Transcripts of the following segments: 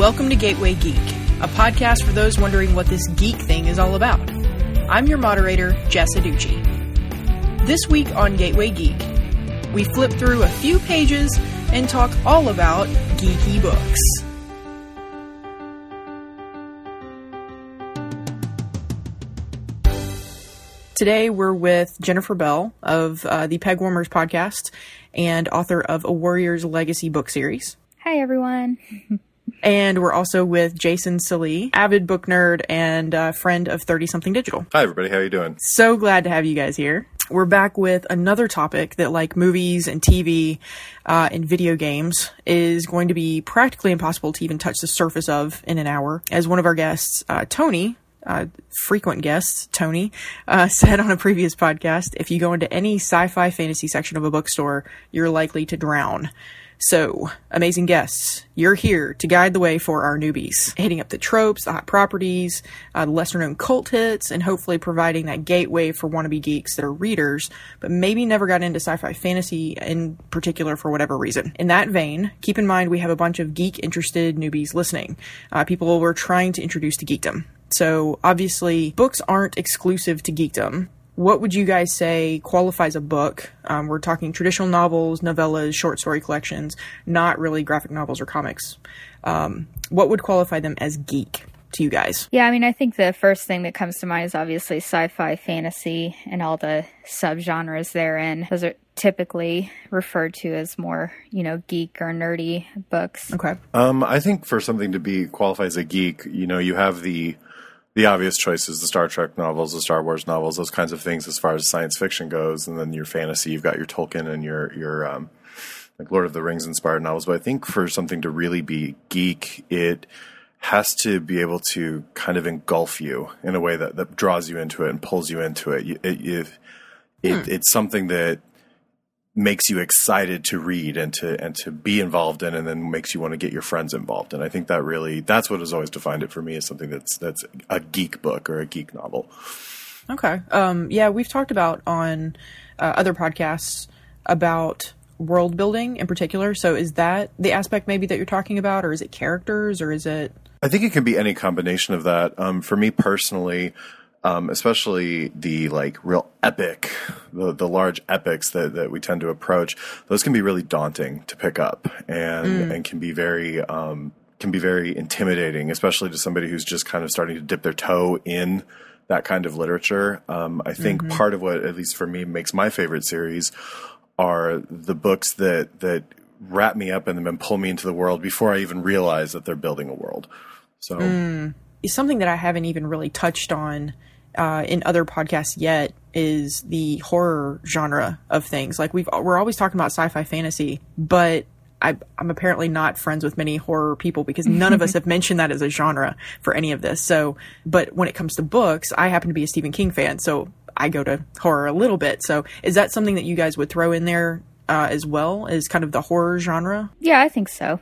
Welcome to Gateway Geek, a podcast for those wondering what this geek thing is all about. I'm your moderator, Jess Aducci. This week on Gateway Geek, we flip through a few pages and talk all about geeky books. Today we're with Jennifer Bell of uh, the Peg Warmers podcast and author of A Warrior's Legacy book series. Hi, everyone. And we're also with Jason Salee, avid book nerd and uh, friend of 30 something digital. Hi, everybody. How are you doing? So glad to have you guys here. We're back with another topic that, like movies and TV uh, and video games, is going to be practically impossible to even touch the surface of in an hour. As one of our guests, uh, Tony, uh, frequent guests, Tony, uh, said on a previous podcast, if you go into any sci-fi fantasy section of a bookstore, you're likely to drown. So, amazing guests, you're here to guide the way for our newbies, hitting up the tropes, the hot properties, uh, the lesser known cult hits, and hopefully providing that gateway for wannabe geeks that are readers, but maybe never got into sci fi fantasy in particular for whatever reason. In that vein, keep in mind we have a bunch of geek interested newbies listening, uh, people we're trying to introduce to geekdom. So, obviously, books aren't exclusive to geekdom what would you guys say qualifies a book? Um, we're talking traditional novels, novellas, short story collections, not really graphic novels or comics. Um, what would qualify them as geek to you guys? Yeah, I mean, I think the first thing that comes to mind is obviously sci fi, fantasy, and all the subgenres therein. Those are typically referred to as more, you know, geek or nerdy books. Okay. Um, I think for something to be qualify as a geek, you know, you have the the obvious choices the Star Trek novels, the Star Wars novels, those kinds of things as far as science fiction goes, and then your fantasy, you've got your Tolkien and your your um, like Lord of the Rings inspired novels. But I think for something to really be geek, it has to be able to kind of engulf you in a way that, that draws you into it and pulls you into it. it, it, it hmm. It's something that makes you excited to read and to and to be involved in and then makes you want to get your friends involved. And i think that really that's what has always defined it for me as something that's that's a geek book or a geek novel. Okay um, yeah we've talked about on uh, other podcasts about world building in particular. So is that the aspect maybe that you're talking about or is it characters or is it i think it can be any combination of that. Um, for me personally um, especially the like real epic, the, the large epics that, that we tend to approach, those can be really daunting to pick up and, mm. and can be very, um, can be very intimidating, especially to somebody who's just kind of starting to dip their toe in that kind of literature. Um, I think mm-hmm. part of what, at least for me, makes my favorite series are the books that, that wrap me up in them and pull me into the world before I even realize that they're building a world. So, mm. something that I haven't even really touched on uh, in other podcasts yet is the horror genre of things. Like we've we're always talking about sci-fi fantasy, but I, am apparently not friends with many horror people because none of us have mentioned that as a genre for any of this. So, but when it comes to books, I happen to be a Stephen King fan, so I go to horror a little bit. So, is that something that you guys would throw in there uh, as well as kind of the horror genre? Yeah, I think so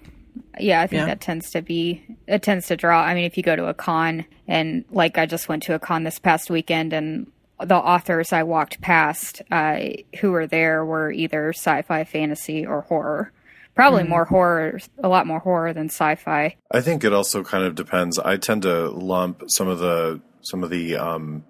yeah, I think yeah. that tends to be it tends to draw. I mean, if you go to a con and like I just went to a con this past weekend and the authors I walked past uh, who were there were either sci-fi, fantasy, or horror. Probably mm. more horror, a lot more horror than sci-fi. I think it also kind of depends. I tend to lump some of the some of the um,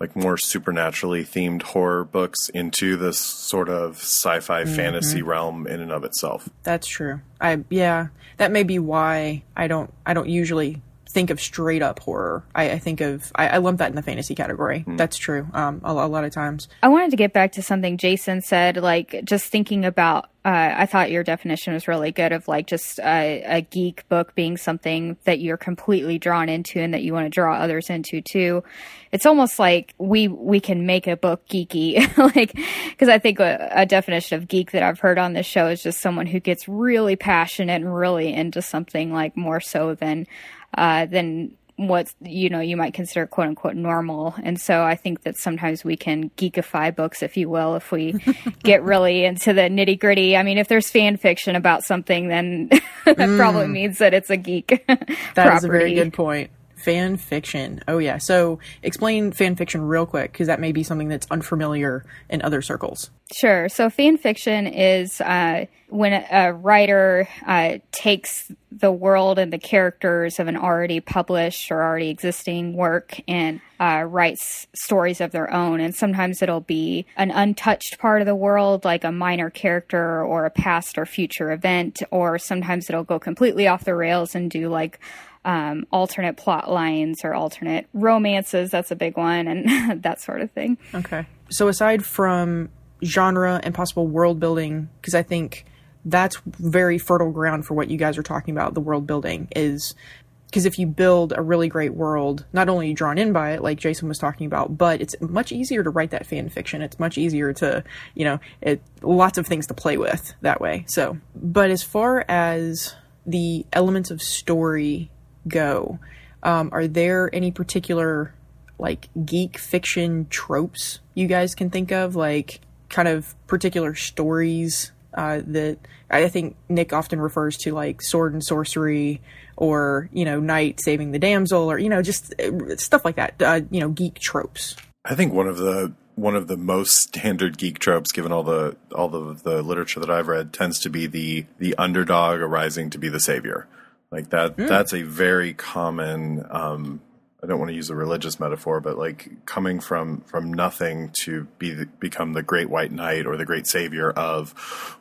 like more supernaturally themed horror books into this sort of sci-fi mm-hmm. fantasy realm in and of itself. That's true. I yeah, that may be why I don't I don't usually think of straight up horror. I, I think of I, I, lump that in the fantasy category. Mm. That's true. Um, a, a, lot of times. I wanted to get back to something Jason said, like just thinking about. Uh, I thought your definition was really good of like just a, a geek book being something that you're completely drawn into and that you want to draw others into too. It's almost like we we can make a book geeky, like because I think a, a definition of geek that I've heard on this show is just someone who gets really passionate and really into something like more so than uh, than what you know you might consider quote unquote normal. And so i think that sometimes we can geekify books if you will if we get really into the nitty gritty i mean if there's fan fiction about something then that mm. probably means that it's a geek That is a very good point Fan fiction. Oh yeah. So explain fan fiction real quick because that may be something that's unfamiliar in other circles. Sure. So fan fiction is uh, when a, writer uh, takes the world and the characters of an already published or already existing work and uh, writes stories of their own. And sometimes it'll be an untouched part of the world, like a minor character or a past or future event, or sometimes it'll go completely off the rails and do like um, alternate plot lines or alternate romances. That's a big one, and that sort of thing. Okay. So aside from genre and possible world building, because I think that's very fertile ground for what you guys are talking about. The world building is because if you build a really great world, not only drawn in by it, like Jason was talking about, but it's much easier to write that fan fiction. It's much easier to, you know, it lots of things to play with that way. So, but as far as the elements of story go, um, are there any particular like geek fiction tropes you guys can think of, like kind of particular stories uh, that I think Nick often refers to, like sword and sorcery, or you know, knight saving the damsel, or you know, just uh, stuff like that. Uh, you know, geek tropes. I think one of the one of the most standard geek tropes, given all the all the the literature that I've read, tends to be the the underdog arising to be the savior. Like that, mm. that's a very common. Um, I don't want to use a religious metaphor, but like coming from from nothing to be the, become the great white knight or the great savior of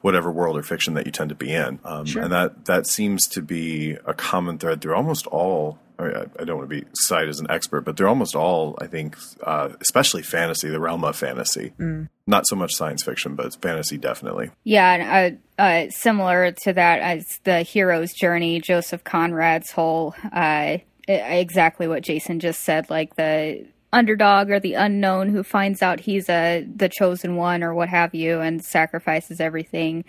whatever world or fiction that you tend to be in, um, sure. and that that seems to be a common thread through almost all I, don't want to be cited as an expert, but they're almost all, I think, uh, especially fantasy, the realm of fantasy. Mm. Not so much science fiction, but fantasy definitely. Yeah, and, uh, uh, similar to that as the hero's journey, Joseph Conrad's whole uh, exactly what Jason just said, like the underdog or the unknown who finds out he's a the chosen one or what have you and sacrifices everything.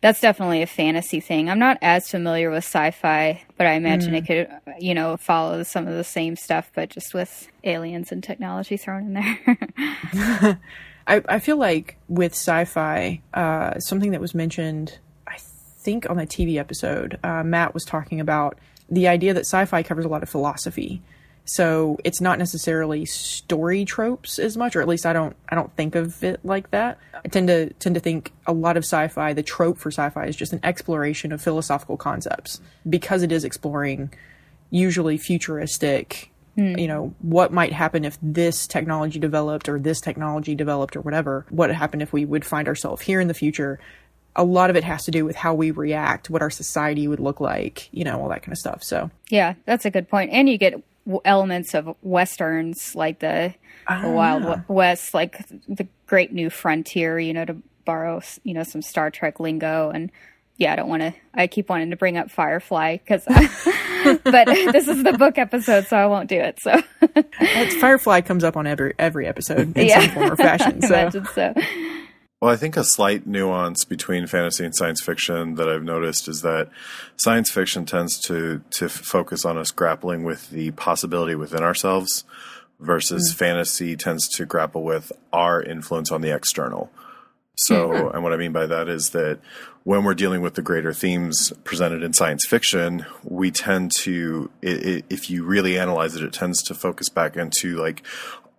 That's definitely a fantasy thing. I'm not as familiar with sci-fi, but I imagine mm. it could you know follow some of the same stuff but just with aliens and technology thrown in there. I, I feel like with sci-fi, uh, something that was mentioned, I think on the TV episode, uh, Matt was talking about the idea that sci-fi covers a lot of philosophy so it's not necessarily story tropes as much, or at least I don't I don't think of it like that. I tend to tend to think a lot of sci-fi, the trope for sci-fi is just an exploration of philosophical concepts because it is exploring usually futuristic Mm. you know what might happen if this technology developed or this technology developed or whatever what would happen if we would find ourselves here in the future a lot of it has to do with how we react what our society would look like you know all that kind of stuff so yeah that's a good point and you get elements of westerns like the, the Wild ah. West, like the Great New Frontier. You know, to borrow you know some Star Trek lingo and. Yeah, I don't want to. I keep wanting to bring up Firefly because, but this is the book episode, so I won't do it. So, Firefly comes up on every every episode in yeah. some form or fashion. So. so. Well, I think a slight nuance between fantasy and science fiction that I've noticed is that science fiction tends to to focus on us grappling with the possibility within ourselves, versus mm. fantasy tends to grapple with our influence on the external. So, mm-hmm. and what I mean by that is that when we're dealing with the greater themes presented in science fiction, we tend to, it, it, if you really analyze it, it tends to focus back into like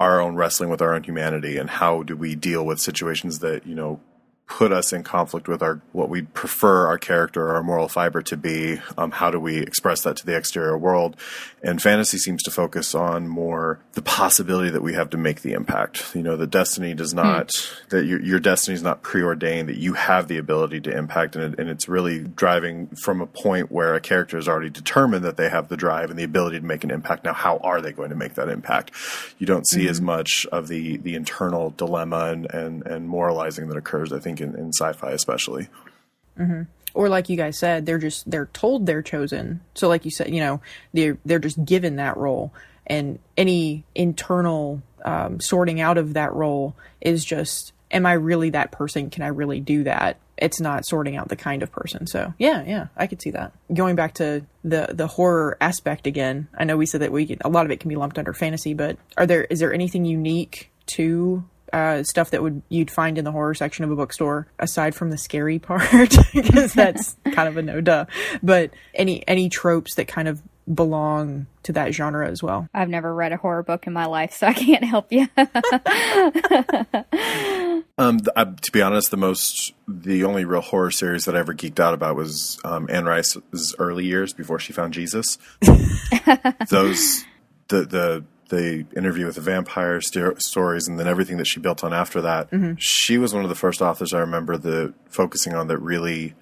our own wrestling with our own humanity and how do we deal with situations that you know put us in conflict with our what we prefer our character or our moral fiber to be um, how do we express that to the exterior world and fantasy seems to focus on more the possibility that we have to make the impact you know the destiny does hmm. not mm. that your, your destiny is not preordained that you have the ability to impact and, it, and it's really driving from a point where a character is already determined that they have the drive and the ability to make an impact now how are they going to make that impact you don't see mm-hmm. as much of the the internal dilemma and, and and moralizing that occurs i think think in, in sci-fi especially. Mm-hmm. Or like you guys said, they're just they're told they're chosen. So like you said, you know, they're they're just given that role, and any internal um, sorting out of that role is just, am I really that person? Can I really do that? It's not sorting out the kind of person. So yeah, yeah, I could see that. Going back to the the horror aspect again, I know we said that we a lot of it can be lumped under fantasy, but are there is there anything unique to uh, stuff that would you'd find in the horror section of a bookstore, aside from the scary part, because that's kind of a no duh. But any any tropes that kind of belong to that genre as well. I've never read a horror book in my life, so I can't help you. um, uh, to be honest, the most, the only real horror series that I ever geeked out about was um, Anne Rice's early years before she found Jesus. Those, the the the interview with the vampire st- stories and then everything that she built on after that. Mm-hmm. She was one of the first authors I remember the focusing on that really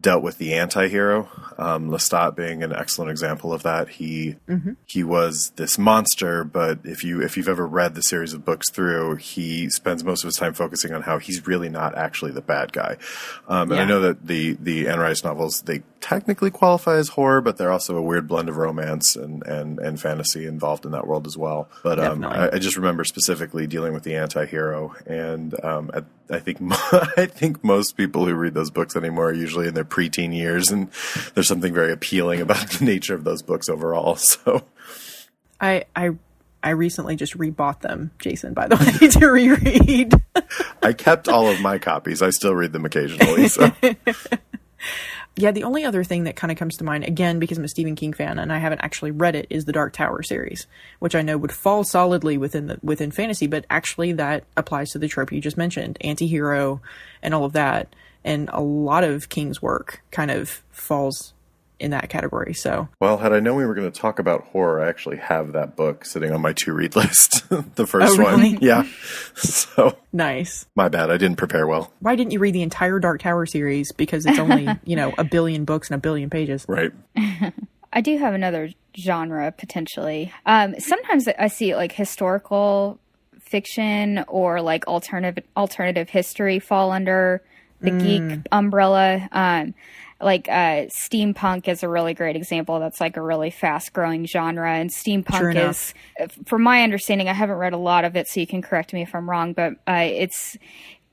dealt with the anti-hero. Um, Lestat being an excellent example of that. He mm-hmm. he was this monster, but if you if you've ever read the series of books through, he spends most of his time focusing on how he's really not actually the bad guy. Um, and. I know that the the Anne Rice novels they technically qualify as horror, but they're also a weird blend of romance and and, and fantasy involved in that world as well. But um, I, I, just remember specifically dealing with the anti-hero, and um, at, I think I think most people who read those books anymore are usually in their preteen years, and there's something very appealing about the nature of those books overall. So, I I I recently just rebought them, Jason. By the way, to reread. I kept all of my copies. I still read them occasionally. So. Yeah, the only other thing that kind of comes to mind, again, because I'm a Stephen King fan and I haven't actually read it, is the Dark Tower series, which I know would fall solidly within the within fantasy, but actually that applies to the trope you just mentioned, anti-hero and all of that. And a lot of King's work kind of falls in that category. So, well, had I known we were going to talk about horror, I actually have that book sitting on my to read list. the first oh, really? one, yeah. So nice. My bad. I didn't prepare well. Why didn't you read the entire Dark Tower series? Because it's only you know a billion books and a billion pages. Right. I do have another genre potentially. Um, sometimes I see like historical fiction or like alternative alternative history fall under the mm. geek umbrella. Um, like uh, steampunk is a really great example. That's like a really fast growing genre, and steampunk sure is, from my understanding, I haven't read a lot of it, so you can correct me if I'm wrong, but uh, it's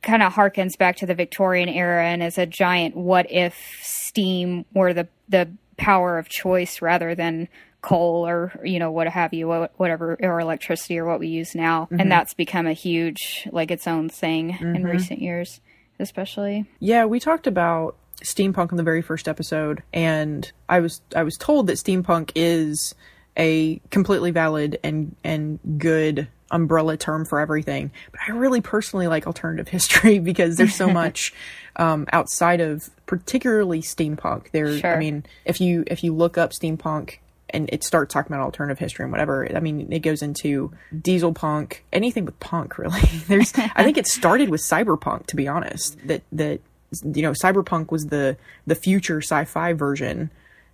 kind of harkens back to the Victorian era and is a giant what if steam were the the power of choice rather than coal or you know what have you whatever or electricity or what we use now mm-hmm. and that's become a huge like its own thing mm-hmm. in recent years especially yeah we talked about steampunk in the very first episode, and I was I was told that steampunk is a completely valid and and good umbrella term for everything. But I really personally like alternative history because there's so much um, outside of particularly steampunk. There, sure. I mean, if you if you look up steampunk and it starts talking about alternative history and whatever. I mean, it goes into diesel punk, anything with punk really. There's, I think it started with cyberpunk, to be honest. That that you know, cyberpunk was the the future sci-fi version,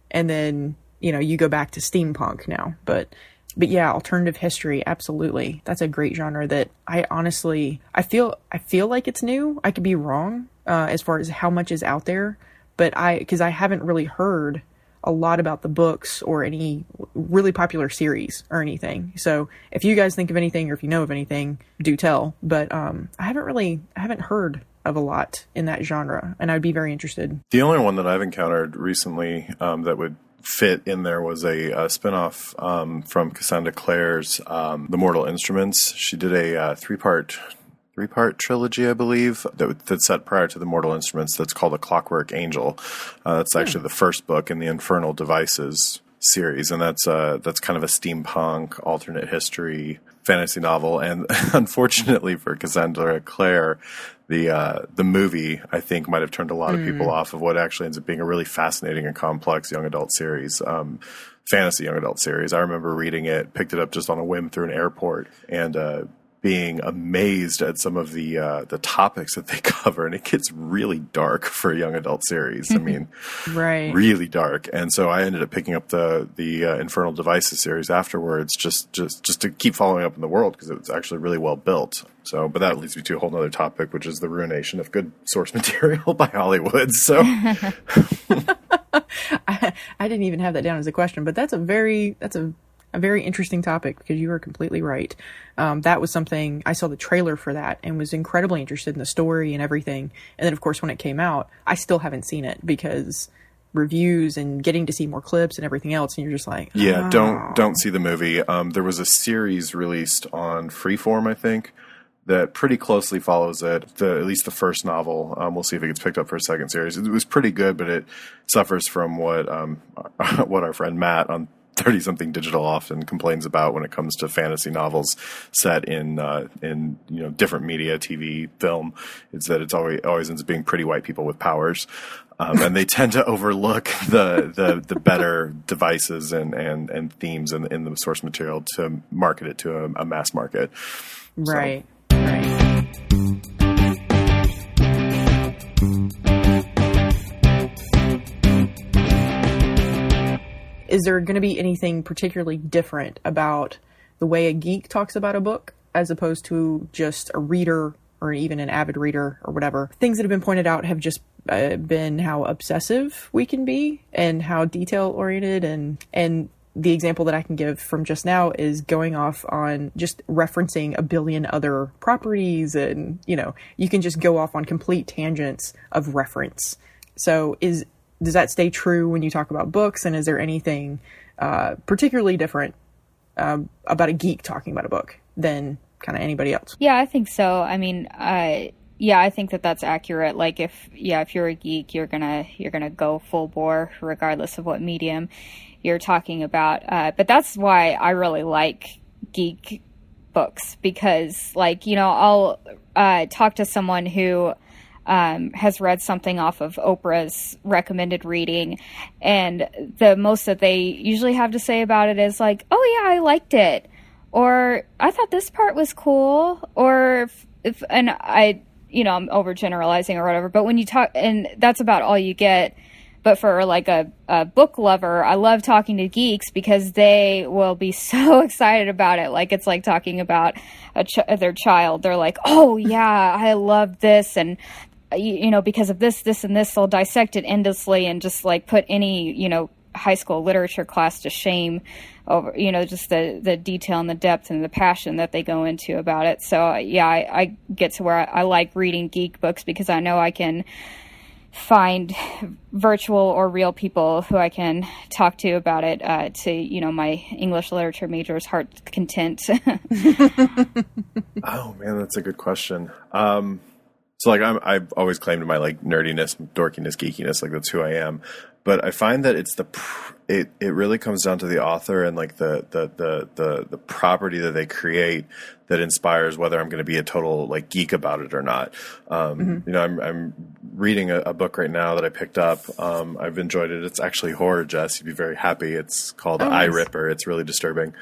and then you know you go back to steampunk now. But but yeah, alternative history, absolutely. That's a great genre that I honestly I feel I feel like it's new. I could be wrong uh, as far as how much is out there, but I because I haven't really heard a lot about the books or any really popular series or anything. So if you guys think of anything or if you know of anything, do tell. But um, I haven't really I haven't heard of a lot in that genre, and I'd be very interested. The only one that I've encountered recently um, that would fit in there was a, a spinoff um, from Cassandra Clare's um, The Mortal Instruments. She did a uh, three part three part trilogy, I believe, that that's set prior to the Mortal Instruments. That's called The Clockwork Angel. Uh, that's actually the first book in the Infernal Devices series, and that's uh, that's kind of a steampunk alternate history fantasy novel. And unfortunately for Cassandra Clare, the uh, the movie I think might have turned a lot of people mm. off of what actually ends up being a really fascinating and complex young adult series. Um, fantasy young adult series. I remember reading it, picked it up just on a whim through an airport, and uh, being amazed at some of the uh, the topics that they cover, and it gets really dark for a young adult series. I mean, right, really dark. And so I ended up picking up the the uh, Infernal Devices series afterwards, just just just to keep following up in the world because it's actually really well built. So, but that leads me to a whole other topic, which is the ruination of good source material by Hollywood. So. I, I didn't even have that down as a question, but that's a very that's a a very interesting topic because you are completely right. Um, that was something I saw the trailer for that and was incredibly interested in the story and everything. And then, of course, when it came out, I still haven't seen it because reviews and getting to see more clips and everything else, and you're just like, oh. yeah, don't don't see the movie. Um, there was a series released on Freeform, I think. That pretty closely follows it, the, at least the first novel. Um, we'll see if it gets picked up for a second series. It was pretty good, but it suffers from what um, what our friend Matt on Thirty Something Digital often complains about when it comes to fantasy novels set in uh, in you know different media, TV, film, is that it's always always ends up being pretty white people with powers. Um, and they tend to overlook the, the, the better devices and, and, and themes in, in the source material to market it to a, a mass market. Right. So. Right. Is there going to be anything particularly different about the way a geek talks about a book as opposed to just a reader or even an avid reader or whatever? Things that have been pointed out have just uh, been how obsessive we can be and how detail oriented and and the example that I can give from just now is going off on just referencing a billion other properties and you know you can just go off on complete tangents of reference so is does that stay true when you talk about books? And is there anything uh, particularly different um, about a geek talking about a book than kind of anybody else? Yeah i think so. I mean i yeah i think that that's accurate. Like if yeah if you're a geek you're gonna you're gonna go full bore regardless of what medium you're talking about. Uh, but that's why i really like geek books because like you know i'll uh, talk to someone who um, has read something off of Oprah's recommended reading, and the most that they usually have to say about it is like, "Oh yeah, I liked it," or "I thought this part was cool," or if, if and I, you know, I'm overgeneralizing or whatever. But when you talk, and that's about all you get. But for like a, a book lover, I love talking to geeks because they will be so excited about it. Like it's like talking about ch- their child. They're like, "Oh yeah, I love this," and you know, because of this, this, and this, they'll dissect it endlessly and just like put any, you know, high school literature class to shame over, you know, just the, the detail and the depth and the passion that they go into about it. So, yeah, I, I get to where I, I like reading geek books because I know I can find virtual or real people who I can talk to about it uh, to, you know, my English literature major's heart content. oh, man, that's a good question. Um, so like I'm, I've always claimed my like nerdiness, dorkiness, geekiness, like that's who I am. But I find that it's the it it really comes down to the author and like the the the the, the property that they create that inspires whether I'm going to be a total like geek about it or not. Um, mm-hmm. You know, I'm I'm reading a, a, book right now that I picked up. Um, I've enjoyed it. It's actually horror, Jess. You'd be very happy. It's called oh, I nice. Ripper. It's really disturbing.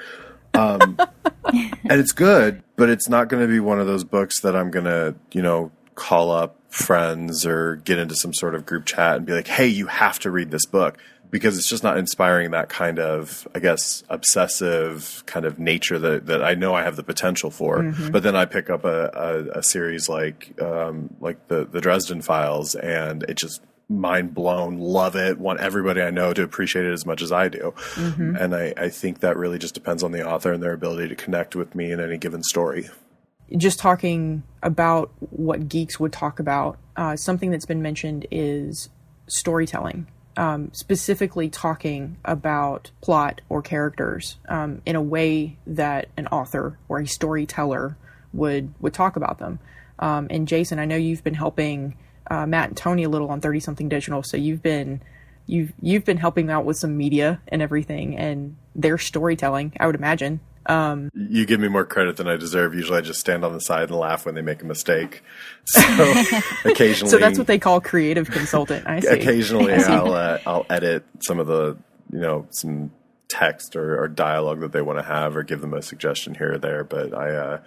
Um, and it's good, but it's not going to be one of those books that I'm going to, you know, call up friends or get into some sort of group chat and be like, hey, you have to read this book because it's just not inspiring that kind of, I guess, obsessive kind of nature that, that I know I have the potential for. Mm-hmm. But then I pick up a, a, a series like um, like the the Dresden Files, and it just mind blown, love it, want everybody I know to appreciate it as much as I do. Mm-hmm. And I, I think that really just depends on the author and their ability to connect with me in any given story just talking about what geeks would talk about, uh, something that's been mentioned is storytelling, um, specifically talking about plot or characters um, in a way that an author or a storyteller would would talk about them. Um, and Jason, I know you've been helping uh, Matt and Tony a little on Thirty Something Digital, so you've been you've you've been helping out with some media and everything and their storytelling. I would imagine um, you give me more credit than I deserve. Usually, I just stand on the side and laugh when they make a mistake. So occasionally, so that's what they call creative consultant. I see. Occasionally, I'll uh, I'll edit some of the you know some text or, or dialogue that they want to have, or give them a suggestion here or there. But I uh,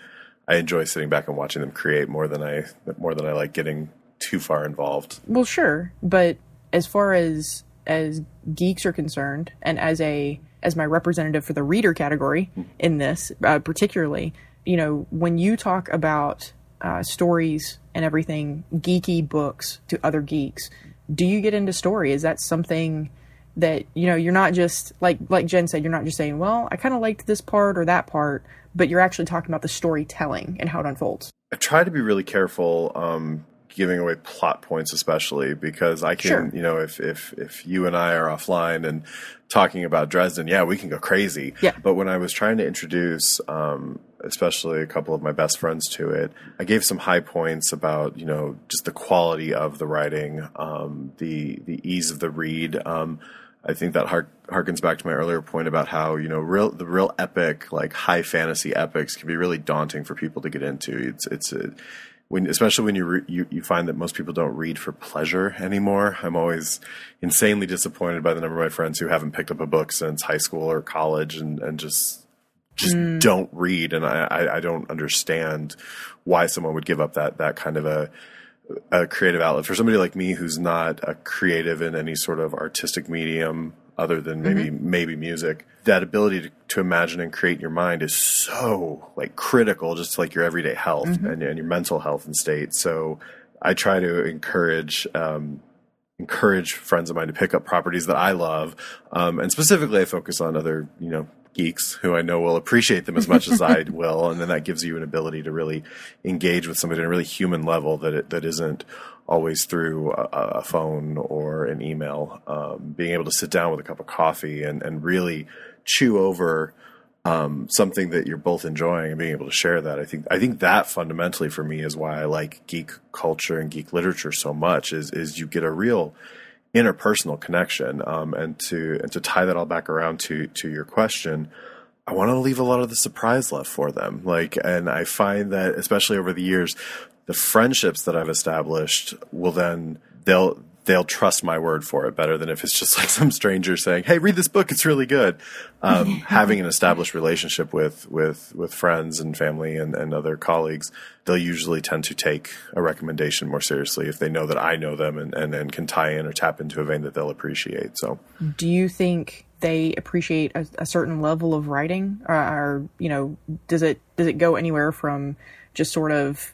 I enjoy sitting back and watching them create more than I more than I like getting too far involved. Well, sure, but as far as as geeks are concerned, and as a as my representative for the reader category in this, uh, particularly, you know, when you talk about uh, stories and everything, geeky books to other geeks, do you get into story? Is that something that you know you're not just like like Jen said, you're not just saying, well, I kind of liked this part or that part, but you're actually talking about the storytelling and how it unfolds. I try to be really careful um, giving away plot points, especially because I can, sure. you know, if if if you and I are offline and talking about Dresden, yeah, we can go crazy. Yeah. But when I was trying to introduce, um, especially a couple of my best friends to it, I gave some high points about, you know, just the quality of the writing, um, the the ease of the read. Um, I think that hark, harkens back to my earlier point about how you know real the real epic like high fantasy epics can be really daunting for people to get into. It's it's a, when especially when you, re, you you find that most people don't read for pleasure anymore. I'm always insanely disappointed by the number of my friends who haven't picked up a book since high school or college and and just just mm. don't read. And I, I I don't understand why someone would give up that that kind of a a creative outlet for somebody like me who's not a creative in any sort of artistic medium other than maybe mm-hmm. maybe music that ability to, to, imagine and create in your mind is so like critical just to like your everyday health mm-hmm. and, and, your mental health and state so i try to encourage um, encourage friends of mine to pick up properties that i love um, and specifically i focus on other you know geeks who I know will appreciate them as much as I will, and then that gives you an ability to really engage with somebody on a really human level that it, that isn't always through a, a phone or an email. Um, being able to sit down with a cup of coffee and, and really chew over um, something that you're both enjoying and being able to share that. I think I think that fundamentally for me is why I like geek culture and geek literature so much. Is is you get a real interpersonal connection. Um, and to and to tie that all back around to to your question, I want to leave a lot of the surprise left for them. Like, and I find that especially over the years, the friendships that I've established will then they'll they'll trust my word for it better than if it's just like some stranger saying, "Hey, read this book; it's really good." Um, having an established relationship with with with friends and family and, and other colleagues, they'll usually tend to take a recommendation more seriously if they know that I know them and and, and can tie in or tap into a vein that they'll appreciate. So, do you think? They appreciate a, a certain level of writing, or, or you know, does it does it go anywhere from just sort of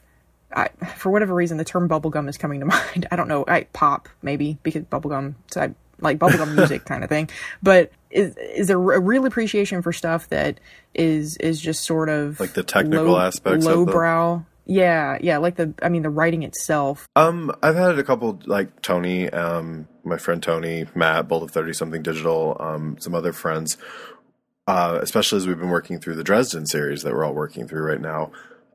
I, for whatever reason, the term bubblegum is coming to mind. I don't know, I pop maybe because bubblegum, so I like bubblegum music kind of thing. But is is there a real appreciation for stuff that is is just sort of like the technical low, aspects, lowbrow? Yeah, yeah, like the I mean the writing itself. Um, I've had a couple like Tony, um, my friend Tony, Matt, both of Thirty Something Digital, um, some other friends. Uh, especially as we've been working through the Dresden series that we're all working through right now.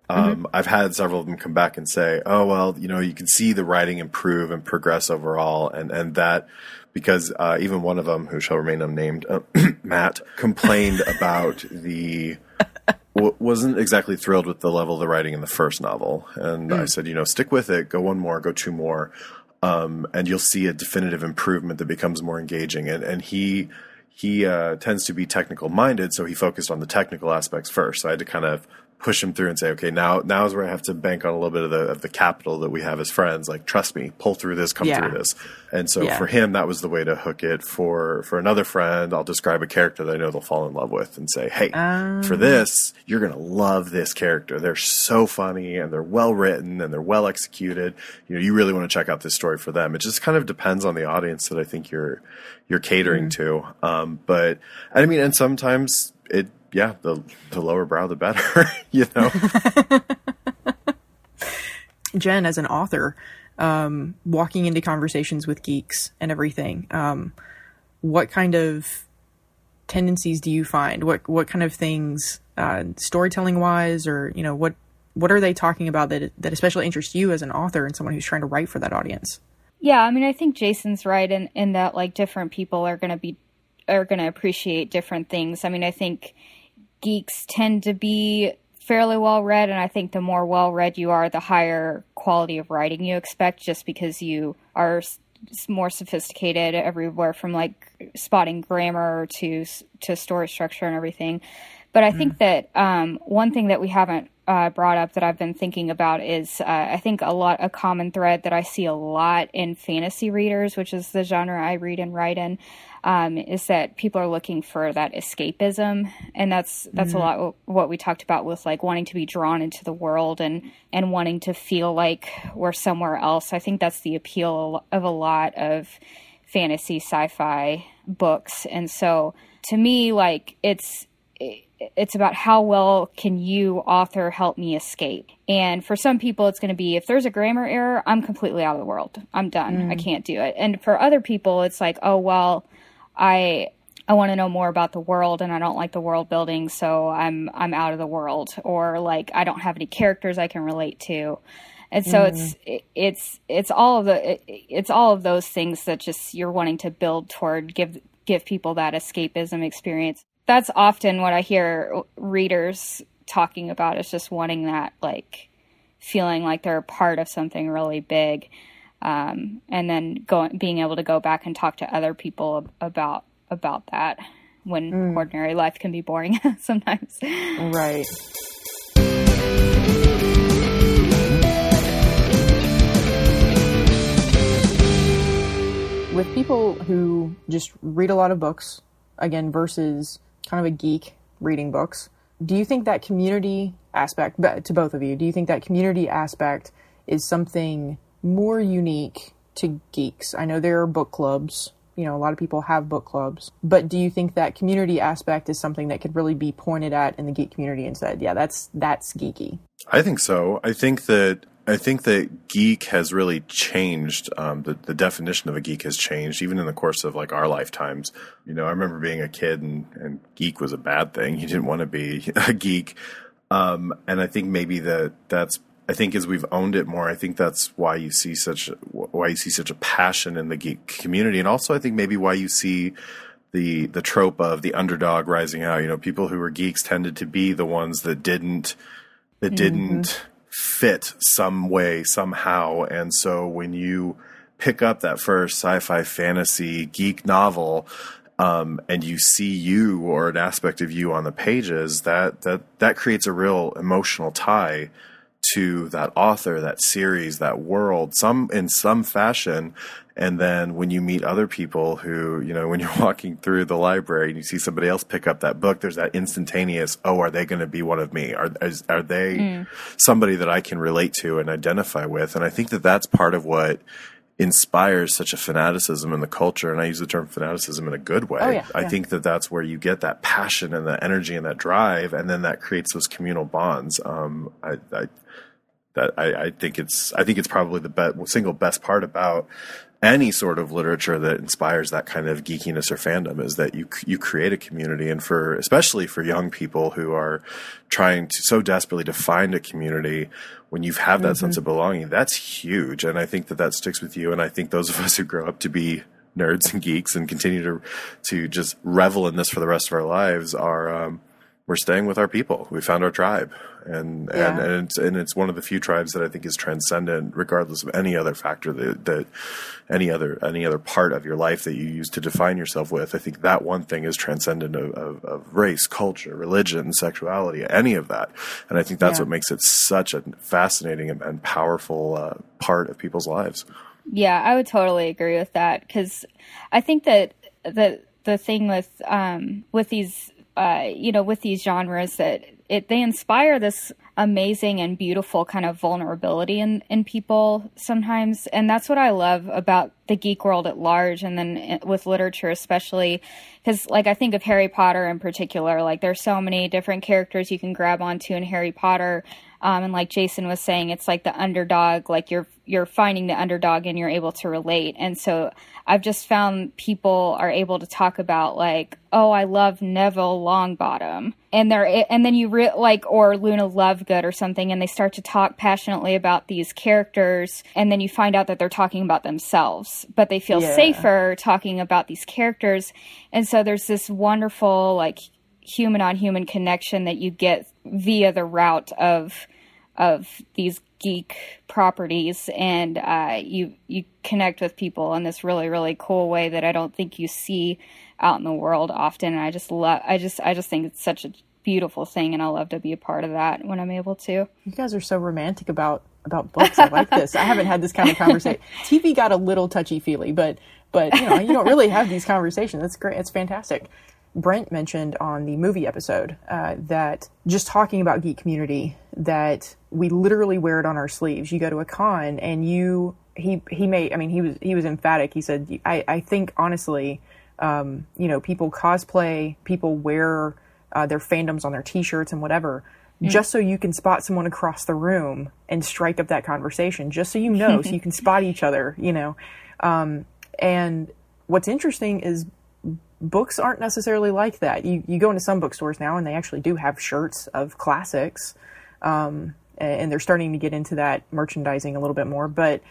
Um, mm-hmm. I've had several of them come back and say, "Oh well, you know, you can see the writing improve and progress overall," and and that because uh, even one of them, who shall remain unnamed, uh, Matt, complained about the w- wasn't exactly thrilled with the level of the writing in the first novel, and mm. I said, you know, stick with it, go one more, go two more, um, and you'll see a definitive improvement that becomes more engaging, and and he. He uh, tends to be technical minded, so he focused on the technical aspects first. So I had to kind of push him through and say, okay, now now is where I have to bank on a little bit of the of the capital that we have as friends. Like, trust me, pull through this, come yeah. through this. And so yeah. for him, that was the way to hook it. For for another friend, I'll describe a character that I know they'll fall in love with and say, hey, um. for this, you're gonna love this character. They're so funny and they're well written and they're well executed. You know, you really want to check out this story for them. It just kind of depends on the audience that I think you're you're catering mm-hmm. to. Um, but I mean, and sometimes it yeah, the the lower brow, the better. you know. Jen, as an author, um, walking into conversations with geeks and everything, um, what kind of tendencies do you find? What what kind of things, uh, storytelling wise, or you know, what what are they talking about that that especially interests you as an author and someone who's trying to write for that audience? Yeah, I mean, I think Jason's right in in that like different people are going to be are going to appreciate different things. I mean, I think geeks tend to be fairly well read, and I think the more well read you are, the higher quality of writing you expect, just because you are more sophisticated everywhere from like spotting grammar to to story structure and everything. But I mm. think that um, one thing that we haven't uh, brought up that I've been thinking about is uh, I think a lot a common thread that I see a lot in fantasy readers, which is the genre I read and write in, um, is that people are looking for that escapism, and that's that's mm-hmm. a lot what we talked about with like wanting to be drawn into the world and and wanting to feel like we're somewhere else. I think that's the appeal of a lot of fantasy sci-fi books, and so to me, like it's it's about how well can you author help me escape and for some people it's going to be if there's a grammar error i'm completely out of the world i'm done mm. i can't do it and for other people it's like oh well I I want to know more about the world and I don't like the world building, so I'm I'm out of the world or like I don't have any characters I can relate to. And so mm. it's it's it's all of the it's all of those things that just you're wanting to build toward give give people that escapism experience. That's often what I hear readers talking about is just wanting that like feeling like they're a part of something really big. Um, and then going, being able to go back and talk to other people about about that when mm. ordinary life can be boring sometimes. Right. With people who just read a lot of books, again, versus kind of a geek reading books, do you think that community aspect, to both of you, do you think that community aspect is something more unique to geeks? I know there are book clubs. You know, a lot of people have book clubs. But do you think that community aspect is something that could really be pointed at in the geek community and said, yeah, that's that's geeky? I think so. I think that I think that geek has really changed. Um, the, the definition of a geek has changed, even in the course of like our lifetimes. You know, I remember being a kid and, and geek was a bad thing. You didn't want to be a geek. Um, and I think maybe that that's, I think as we've owned it more, I think that's why you see such, why you see such a passion in the geek community. And also I think maybe why you see the, the trope of the underdog rising out. You know, people who were geeks tended to be the ones that didn't, that mm-hmm. didn't, fit some way, somehow. And so when you pick up that first sci fi fantasy geek novel, um, and you see you or an aspect of you on the pages, that, that, that creates a real emotional tie to that author, that series, that world, some in some fashion. And then when you meet other people who, you know, when you're walking through the library and you see somebody else pick up that book, there's that instantaneous, oh, are they going to be one of me? Are, is, are they mm. somebody that I can relate to and identify with? And I think that that's part of what inspires such a fanaticism in the culture. And I use the term fanaticism in a good way. Oh, yeah, I yeah. think that that's where you get that passion and that energy and that drive. And then that creates those communal bonds. Um, I, I that I, I, think it's I think it's probably the be- single best part about any sort of literature that inspires that kind of geekiness or fandom is that you you create a community. And for especially for young people who are trying to so desperately to find a community when you have that mm-hmm. sense of belonging that's huge. And I think that that sticks with you. And I think those of us who grow up to be nerds and geeks and continue to to just revel in this for the rest of our lives are um, we're staying with our people. We found our tribe, and yeah. and and it's, and it's one of the few tribes that I think is transcendent, regardless of any other factor that, that any other any other part of your life that you use to define yourself with. I think that one thing is transcendent of, of, of race, culture, religion, sexuality, any of that, and I think that's yeah. what makes it such a fascinating and, and powerful uh, part of people's lives. Yeah, I would totally agree with that because I think that the the thing with um, with these uh, you know, with these genres that it they inspire this amazing and beautiful kind of vulnerability in in people sometimes, and that's what I love about the geek world at large, and then eh, with literature especially, because like I think of Harry Potter in particular, like there's so many different characters you can grab onto in Harry Potter. Um, and like Jason was saying, it's like the underdog, like you're you're finding the underdog and you're able to relate. And so I've just found people are able to talk about like, oh, I love Neville Longbottom, and they're and then you re- like or Luna Lovegood or something, and they start to talk passionately about these characters, and then you find out that they're talking about themselves, but they feel yeah. safer talking about these characters, and so there's this wonderful like human on human connection that you get via the route of of these geek properties and uh, you you connect with people in this really really cool way that I don't think you see out in the world often and I just love I just I just think it's such a beautiful thing and I love to be a part of that when I'm able to. You guys are so romantic about about books. I like this. I haven't had this kind of conversation. TV got a little touchy feely, but but you know you don't really have these conversations. That's great. It's fantastic. Brent mentioned on the movie episode uh, that just talking about geek community, that we literally wear it on our sleeves. You go to a con and you he he made I mean he was he was emphatic. He said I I think honestly, um, you know, people cosplay, people wear uh, their fandoms on their T-shirts and whatever. Mm. Just so you can spot someone across the room and strike up that conversation, just so you know, so you can spot each other, you know. Um, and what's interesting is books aren't necessarily like that. You you go into some bookstores now and they actually do have shirts of classics, um, and they're starting to get into that merchandising a little bit more. But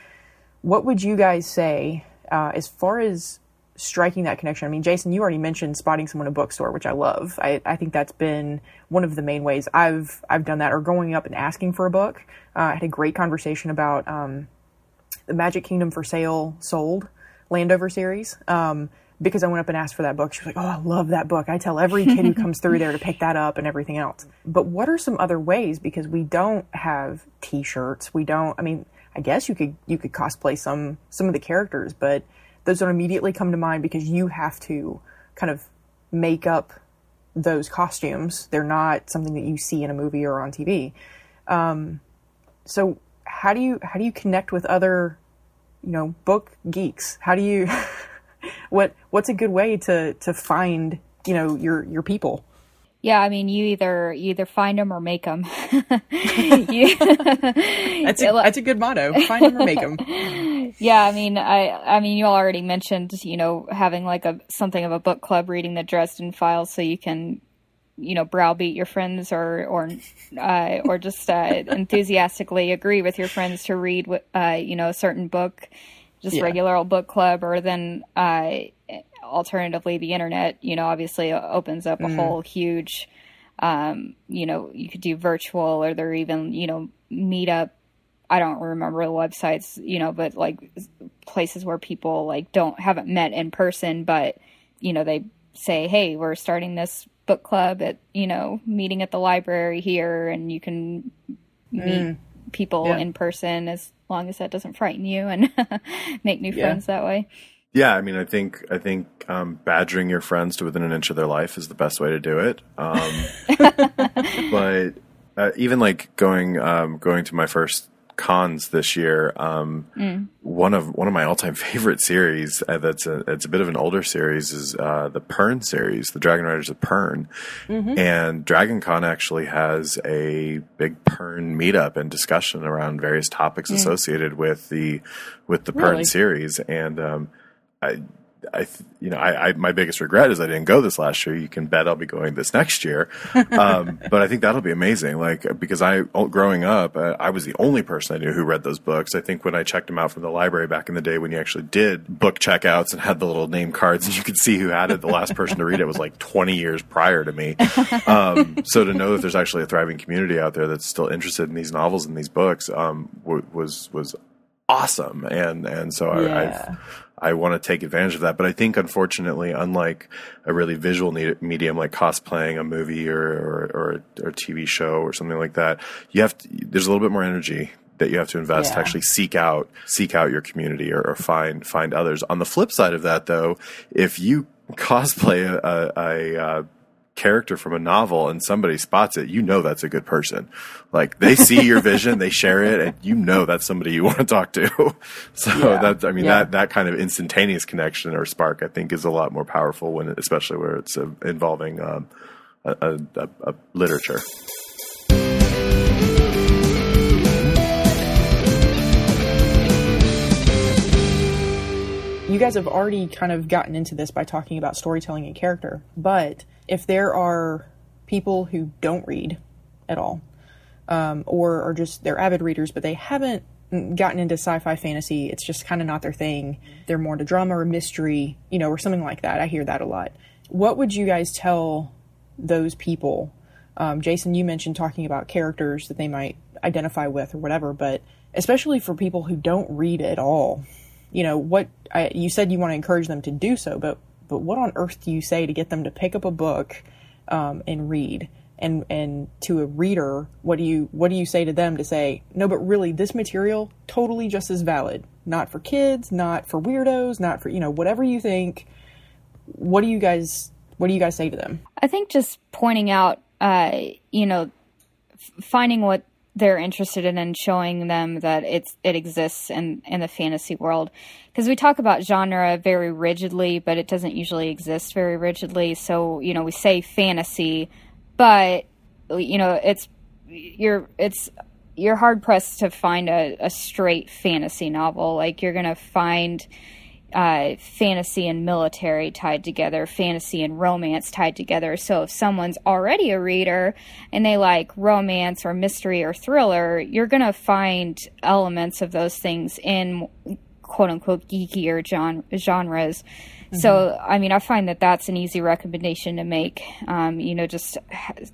what would you guys say uh, as far as striking that connection. I mean, Jason, you already mentioned spotting someone in a bookstore, which I love. I, I think that's been one of the main ways I've I've done that, or going up and asking for a book. Uh, I had a great conversation about um, the Magic Kingdom for Sale sold Landover series. Um, because I went up and asked for that book. She was like, "Oh, I love that book. I tell every kid who comes through there to pick that up and everything else." But what are some other ways because we don't have t-shirts. We don't I mean, I guess you could you could cosplay some some of the characters, but those don't immediately come to mind because you have to kind of make up those costumes. They're not something that you see in a movie or on TV. Um, so how do you how do you connect with other, you know, book geeks? How do you what what's a good way to to find you know your your people? Yeah, I mean, you either you either find them or make them. you, that's a, that's a good motto. Find them or make them. yeah, I mean, I I mean, you already mentioned you know having like a something of a book club, reading the Dresden Files, so you can you know browbeat your friends or or uh, or just uh, enthusiastically agree with your friends to read uh, you know a certain book, just yeah. regular old book club, or then uh, alternatively the internet. You know, obviously opens up a mm. whole huge. Um, you know, you could do virtual, or there are even you know meetup I don't remember the websites, you know, but like places where people like don't haven't met in person, but you know they say, "Hey, we're starting this book club at you know meeting at the library here, and you can meet mm. People yeah. in person as long as that doesn't frighten you and make new yeah. friends that way." Yeah, I mean, I think I think um, badgering your friends to within an inch of their life is the best way to do it. Um, but uh, even like going um, going to my first cons this year. Um, mm. One of one of my all time favorite series uh, that's a it's a bit of an older series is uh, the Pern series, the Dragon Riders of Pern, mm-hmm. and Dragon Con actually has a big Pern meetup and discussion around various topics mm. associated with the with the Pern really? series, and um, I I, you know, I, I, my biggest regret is I didn't go this last year. You can bet I'll be going this next year. Um, but I think that'll be amazing. Like, because I, growing up, uh, I was the only person I knew who read those books. I think when I checked them out from the library back in the day when you actually did book checkouts and had the little name cards and you could see who had it, the last person to read it was like 20 years prior to me. Um, so to know that there's actually a thriving community out there that's still interested in these novels and these books, um, was, was awesome. And, and so yeah. I, I've, I want to take advantage of that. But I think, unfortunately, unlike a really visual medium like cosplaying a movie or, or, or, or a TV show or something like that, you have to, there's a little bit more energy that you have to invest yeah. to actually seek out seek out your community or, or, find find others. On the flip side of that, though, if you cosplay a, a, a, a character from a novel and somebody spots it, you know that's a good person. Like they see your vision, they share it, and you know that's somebody you want to talk to. so yeah. that I mean yeah. that that kind of instantaneous connection or spark, I think, is a lot more powerful when, especially where it's uh, involving um, a, a, a literature. You guys have already kind of gotten into this by talking about storytelling and character, but if there are people who don't read at all, um, or are just they're avid readers, but they haven't gotten into sci-fi fantasy, it's just kind of not their thing. They're more into drama or mystery, you know, or something like that. I hear that a lot. What would you guys tell those people? Um, Jason, you mentioned talking about characters that they might identify with or whatever, but especially for people who don't read at all, you know, what I, you said you want to encourage them to do so, but but what on earth do you say to get them to pick up a book um, and read? And and to a reader, what do you what do you say to them to say no? But really, this material totally just as valid. Not for kids, not for weirdos, not for you know whatever you think. What do you guys what do you guys say to them? I think just pointing out, uh, you know, finding what they're interested in and showing them that it's it exists in in the fantasy world. Because we talk about genre very rigidly but it doesn't usually exist very rigidly. So you know we say fantasy but you know it's you're it's you're hard pressed to find a, a straight fantasy novel. Like you're gonna find uh, fantasy and military tied together, fantasy and romance tied together. So if someone's already a reader and they like romance or mystery or thriller, you're going to find elements of those things in quote unquote geekier gen- genres. So, I mean, I find that that's an easy recommendation to make. Um, you know, just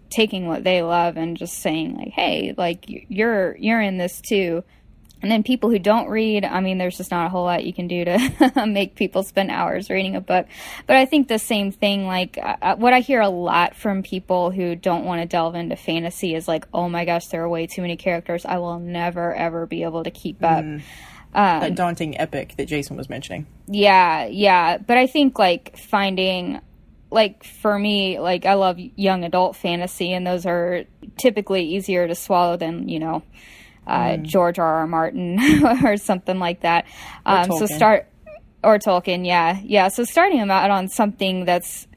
taking what they love and just saying like, "Hey, like you're you're in this too." And then people who don't read, I mean, there's just not a whole lot you can do to make people spend hours reading a book. But I think the same thing, like uh, what I hear a lot from people who don't want to delve into fantasy is like, "Oh my gosh, there are way too many characters. I will never ever be able to keep up." that daunting epic that Jason was mentioning. Yeah, yeah. But I think like finding like for me, like I love young adult fantasy and those are typically easier to swallow than, you know, uh, George R. R. Martin or something like that. Um, so start or Tolkien, yeah. Yeah. So starting them out on something that's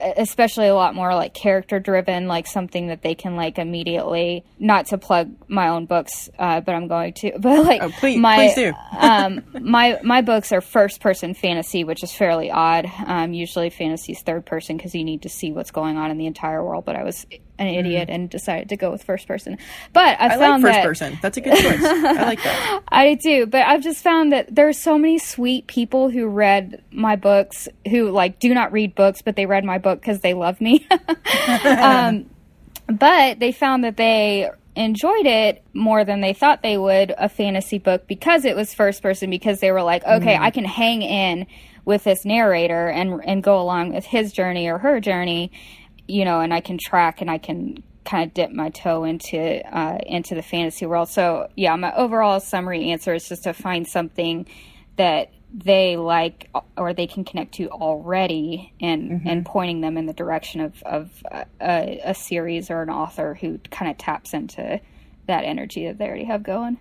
especially a lot more like character driven like something that they can like immediately not to plug my own books uh, but i'm going to but like Oh, please- my please do. um, my my books are first person fantasy, which is fairly odd. Um, usually fantasy's third person because you need to see what's going on in the entire world. But I was an idiot and decided to go with first person. But I, I like found first that person. That's a good choice. I like that. I do, but I've just found that there's so many sweet people who read my books who like do not read books, but they read my book because they love me. um, but they found that they enjoyed it more than they thought they would a fantasy book because it was first person because they were like okay i can hang in with this narrator and and go along with his journey or her journey you know and i can track and i can kind of dip my toe into uh, into the fantasy world so yeah my overall summary answer is just to find something that they like or they can connect to already and and pointing them in the direction of of uh, a, a series or an author who kind of taps into that energy that they already have going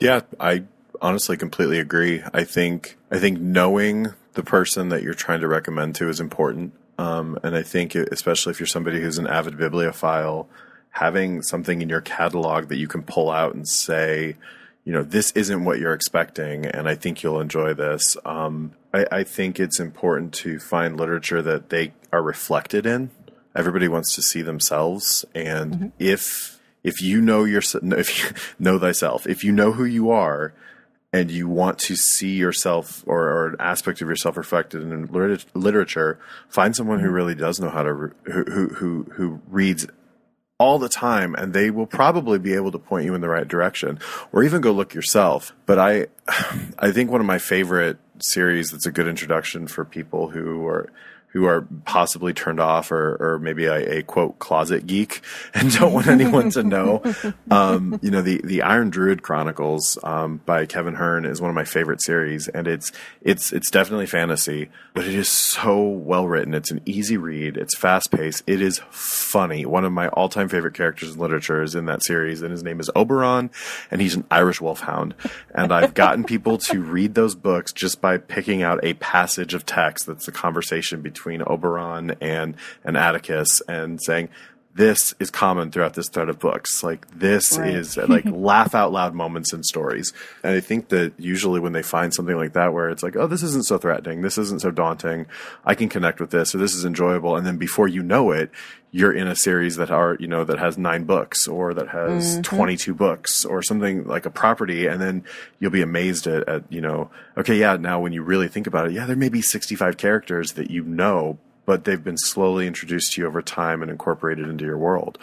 Yeah, I honestly completely agree. I think I think knowing the person that you're trying to recommend to is important. Um, and I think especially if you're somebody who's an avid bibliophile, having something in your catalog that you can pull out and say, you know, this isn't what you're expecting, and I think you'll enjoy this. Um, I, I think it's important to find literature that they are reflected in. Everybody wants to see themselves, and if if you know your if you know thyself, if you know who you are, and you want to see yourself or, or an aspect of yourself reflected in lit- literature, find someone who mm-hmm. really does know how to re- who, who who who reads all the time and they will probably be able to point you in the right direction or even go look yourself. But i i think one of my favorite series that's a good introduction for people who are who are possibly turned off or, or maybe a, a quote closet geek and don't want anyone to know. Um, you know, the, the Iron Druid Chronicles um, by Kevin Hearne is one of my favorite series, and it's it's it's definitely fantasy, but it is so well written. It's an easy read. It's fast paced. It is funny. One of my all time favorite characters in literature is in that series, and his name is Oberon, and he's an Irish wolfhound. And I've gotten people to read those books just by picking out a passage of text that's a conversation between Oberon and and Atticus, and saying. This is common throughout this thread of books. Like this Right. is like laugh out loud moments in stories. And I think that usually when they find something like that where it's like, oh, this isn't so threatening, this isn't so daunting, I can connect with this, or this is enjoyable, and then before you know it, you're in a series that are, you know, that has nine books or that has mm-hmm. 22 books or something like a property, and then you'll be amazed at, at, you know, okay, yeah, now when you really think about it, yeah, there may be 65 characters that you know, but they've been slowly introduced to you over time and incorporated into your world.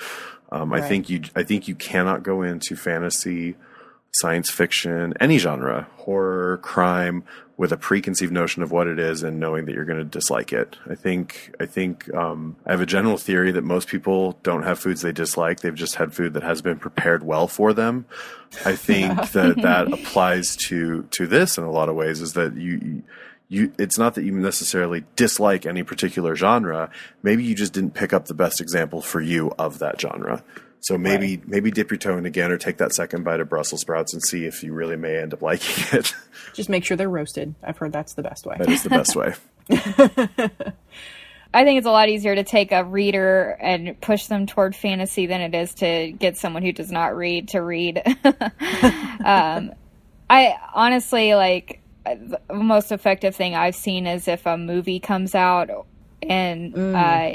Um, I think you, I think you cannot go into fantasy, science fiction, any genre, horror, crime, with a preconceived notion of what it is and knowing that you're going to dislike it. I think, I think, um, I have a general theory that most people don't have foods they dislike. They've just had food that has been prepared well for them. I think that that applies to, to this in a lot of ways is that you, you, it's not that you necessarily dislike any particular genre. Maybe you just didn't pick up the best example for you of that genre. So maybe maybe dip your toe in again, or take that second bite of Brussels sprouts and see if you really may end up liking it. Just make sure they're roasted. I've heard that's the best way. that is the best way. I think it's a lot easier to take a reader and push them toward fantasy than it is to get someone who does not read to read. um, I honestly like the most effective thing I've seen is if a movie comes out and uh,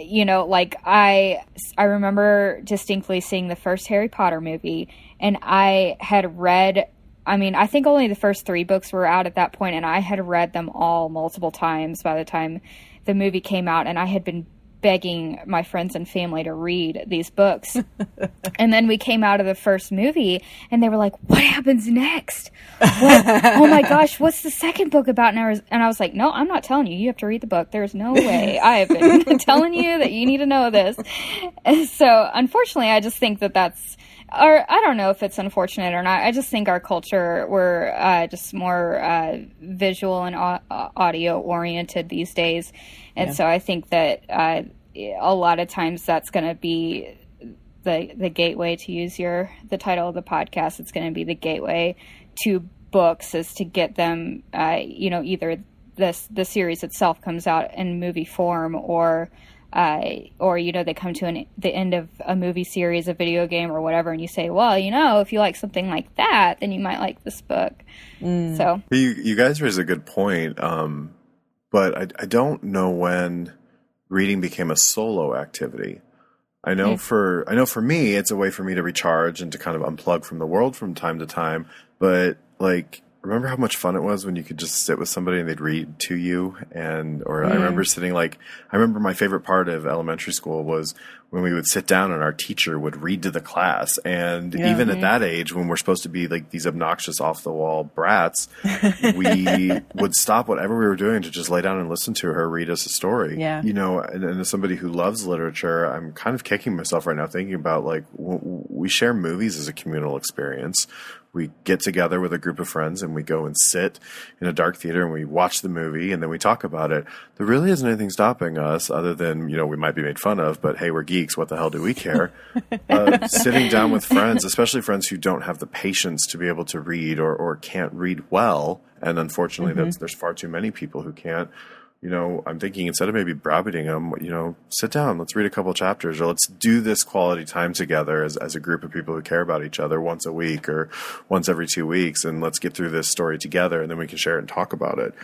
you know like I I remember distinctly seeing the first Harry Potter movie and I had read I mean, I think only the first three books were out at that point, and I had read them all multiple times by the time the movie came out, and I had been begging my friends and family to read these books. and then we came out of the first movie and they were like, What happens next? What? oh my gosh, what's the second book about? And I, was, and I was like, No, I'm not telling you. You have to read the book. There's no way. I have been telling you that you need to know this. And so, unfortunately, I just think that that's or I don't know if it's unfortunate or not. I just think our culture we're uh, just more uh, visual and audio oriented these days, and yeah. so I think that uh, a lot of times that's going to be the the gateway to use your the title of the podcast. It's going to be the gateway to books is to get them, uh, you know, either this the series itself comes out in movie form or uh, or you know they come to an, the end of a movie series, a video game, or whatever, and you say, well, you know, if you like something like that, then you might like this book. Mm. So you you guys raise a good point, um, but I, I don't know when reading became a solo activity. I know mm. for I know for me, it's a way for me to recharge and to kind of unplug from the world from time to time. But like remember how much fun it was when you could just sit with somebody and they'd read to you? And or i remember sitting like i remember my favorite part of elementary school was when we would sit down and our teacher would read to the class. And yeah, even at mm-hmm. that age when we're supposed to be like these obnoxious off the wall brats we would stop whatever we were doing to just lay down and listen to her read us a story. Yeah. You know and, and as somebody who loves literature i'm kind of kicking myself right now thinking about like w- we share movies as a communal experience we get together with a group of friends and we go and sit in a dark theater and we watch the movie and then we talk about it. There really isn't anything stopping us other than, you know, we might be made fun of, but hey, we're geeks. What the hell do we care? uh, sitting down with friends, especially friends who don't have the patience to be able to read or, or can't read well. And unfortunately, mm-hmm. there's far too many people who can't you know, I'm thinking instead of maybe browbeating them, you know, sit down, let's read a couple chapters, or let's do this quality time together as, as a group of people who care about each other once a week or once every two weeks, and let's get through this story together, and then we can share it and talk about it.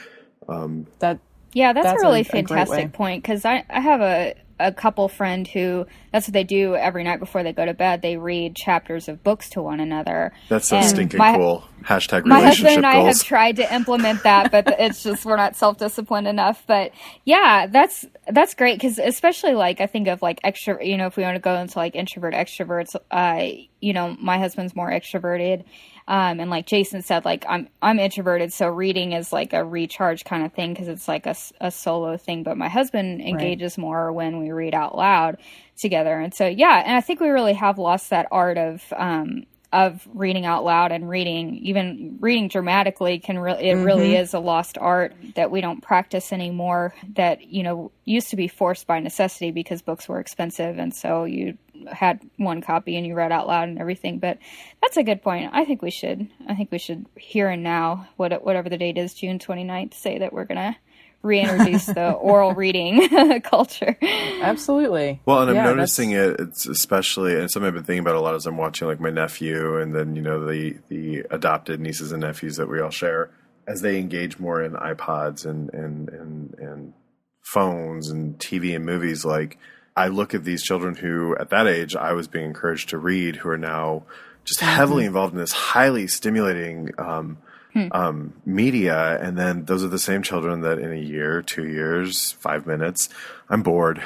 Um, that yeah, that's, that's a really a, fantastic a point because I, I have a a couple friend who that's what they do every night before they go to bed. They read chapters of books to one another. That's so and stinking my, cool. Hashtag my husband and I have tried to implement that, but it's just we're not self disciplined enough. But yeah, that's that's great because especially like I think of like extra. You know, if we want to go into like introvert extroverts, uh, you know, my husband's more extroverted um, and like Jason said, like I'm I'm introverted, so reading is like a recharge kind of thing because it's like a, a solo thing. But my husband engages right. more when we read out loud together, and so yeah, and I think we really have lost that art of um, of reading out loud and reading even reading dramatically can really it mm-hmm. really is a lost art that we don't practice anymore that you know used to be forced by necessity because books were expensive and so you had one copy and you read out loud and everything. But that's a good point. I think we should. I think we should here and now, what, whatever the date is, June 29th, say that we're gonna reintroduce the oral reading culture. Absolutely. Well, and I'm yeah, noticing that's... it. It's especially, and something I've been thinking about a lot as I'm watching, like my nephew, and then you know the the adopted nieces and nephews that we all share, as they engage more in iPods and and and and phones and TV and movies, like I look at these children who, at that age, I was being encouraged to read, who are now just mm-hmm. heavily involved in this highly stimulating um, hmm. um, media. And then those are the same children that in a year, two years, five minutes, I'm bored.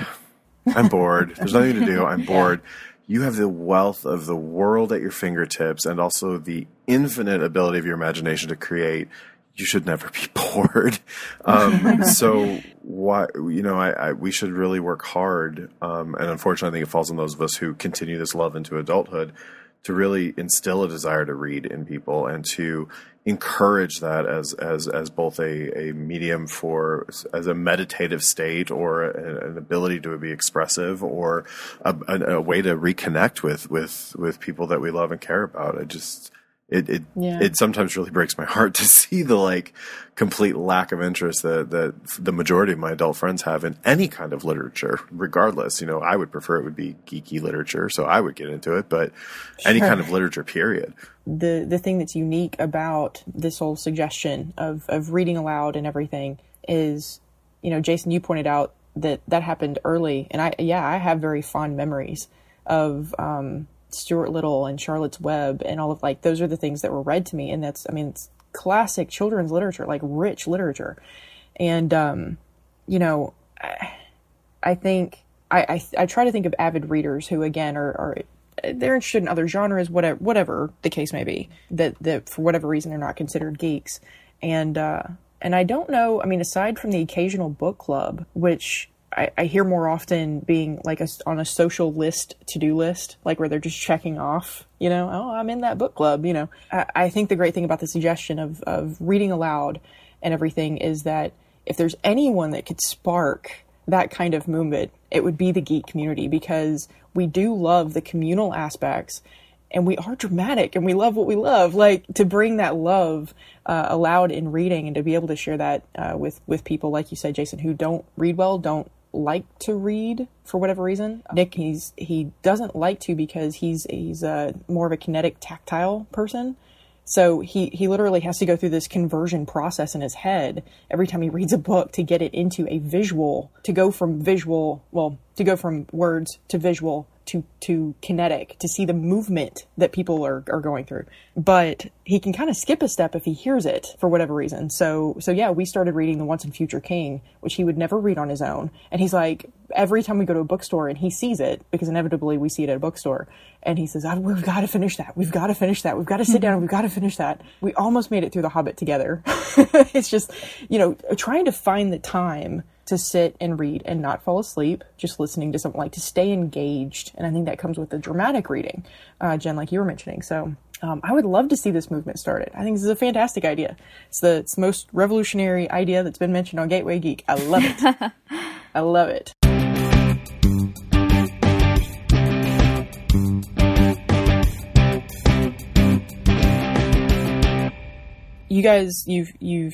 I'm bored. There's nothing to do. I'm bored. You have the wealth of the world at your fingertips and also the infinite ability of your imagination to create you should never be bored. Um, so why, you know, I, I, we should really work hard. Um, and unfortunately, I think it falls on those of us who continue this love into adulthood to really instill a desire to read in people and to encourage that as, as, as both a, a medium for, as a meditative state or a, an ability to be expressive or a, a, a way to reconnect with, with, with people that we love and care about. I just, it it, yeah. it sometimes really breaks my heart to see the like complete lack of interest that that the majority of my adult friends have in any kind of literature regardless you know i would prefer it would be geeky literature so i would get into it but sure. any kind of literature period the the thing that's unique about this whole suggestion of of reading aloud and everything is you know jason you pointed out that that happened early and i yeah i have very fond memories of um Stuart Little and Charlotte's Web and all of like those are the things that were read to me, and that's I mean it's classic children's literature, like rich literature, and um, you know, I, think I, I, I try to think of avid readers who again are, are they're interested in other genres, whatever whatever the case may be, that that for whatever reason they're not considered geeks, and uh, and I don't know. I mean, aside from the occasional book club, which I, I hear more often being like a, on a social list to do list, like where they're just checking off, you know, oh, I'm in that book club, you know. I, I think the great thing about the suggestion of, of reading aloud and everything is that if there's anyone that could spark that kind of movement, it would be the geek community because we do love the communal aspects and we are dramatic and we love what we love. Like to bring that love uh, aloud in reading and to be able to share that uh, with with people, like you said, Jason, who don't read well, don't like to read for whatever reason. Nick, he's he doesn't like to because he's he's a more of a kinetic, tactile person. So he, he literally has to go through this conversion process in his head every time he reads a book to get it into a visual, to go from visual, well, to go from words to visual to to kinetic to see the movement that people are, are going through. But he can kind of skip a step if he hears it for whatever reason. So so yeah we started reading the once and future king which he would never read on his own. And he's like every time we go to a bookstore and he sees it because inevitably we see it at a bookstore and he says oh, we've got to finish that. We've got to finish that. We've got to sit mm-hmm. down. We've got to finish that. We almost made it through the hobbit together. It's just you know trying to find the time to sit and read and not fall asleep, just listening to something like to stay engaged. And I think that comes with the dramatic reading, uh, Jen, like you were mentioning. So um, I would love to see this movement started. I think this is a fantastic idea. It's the, it's the most revolutionary idea that's been mentioned on Gateway Geek. I love it. I love it. You guys, you've you've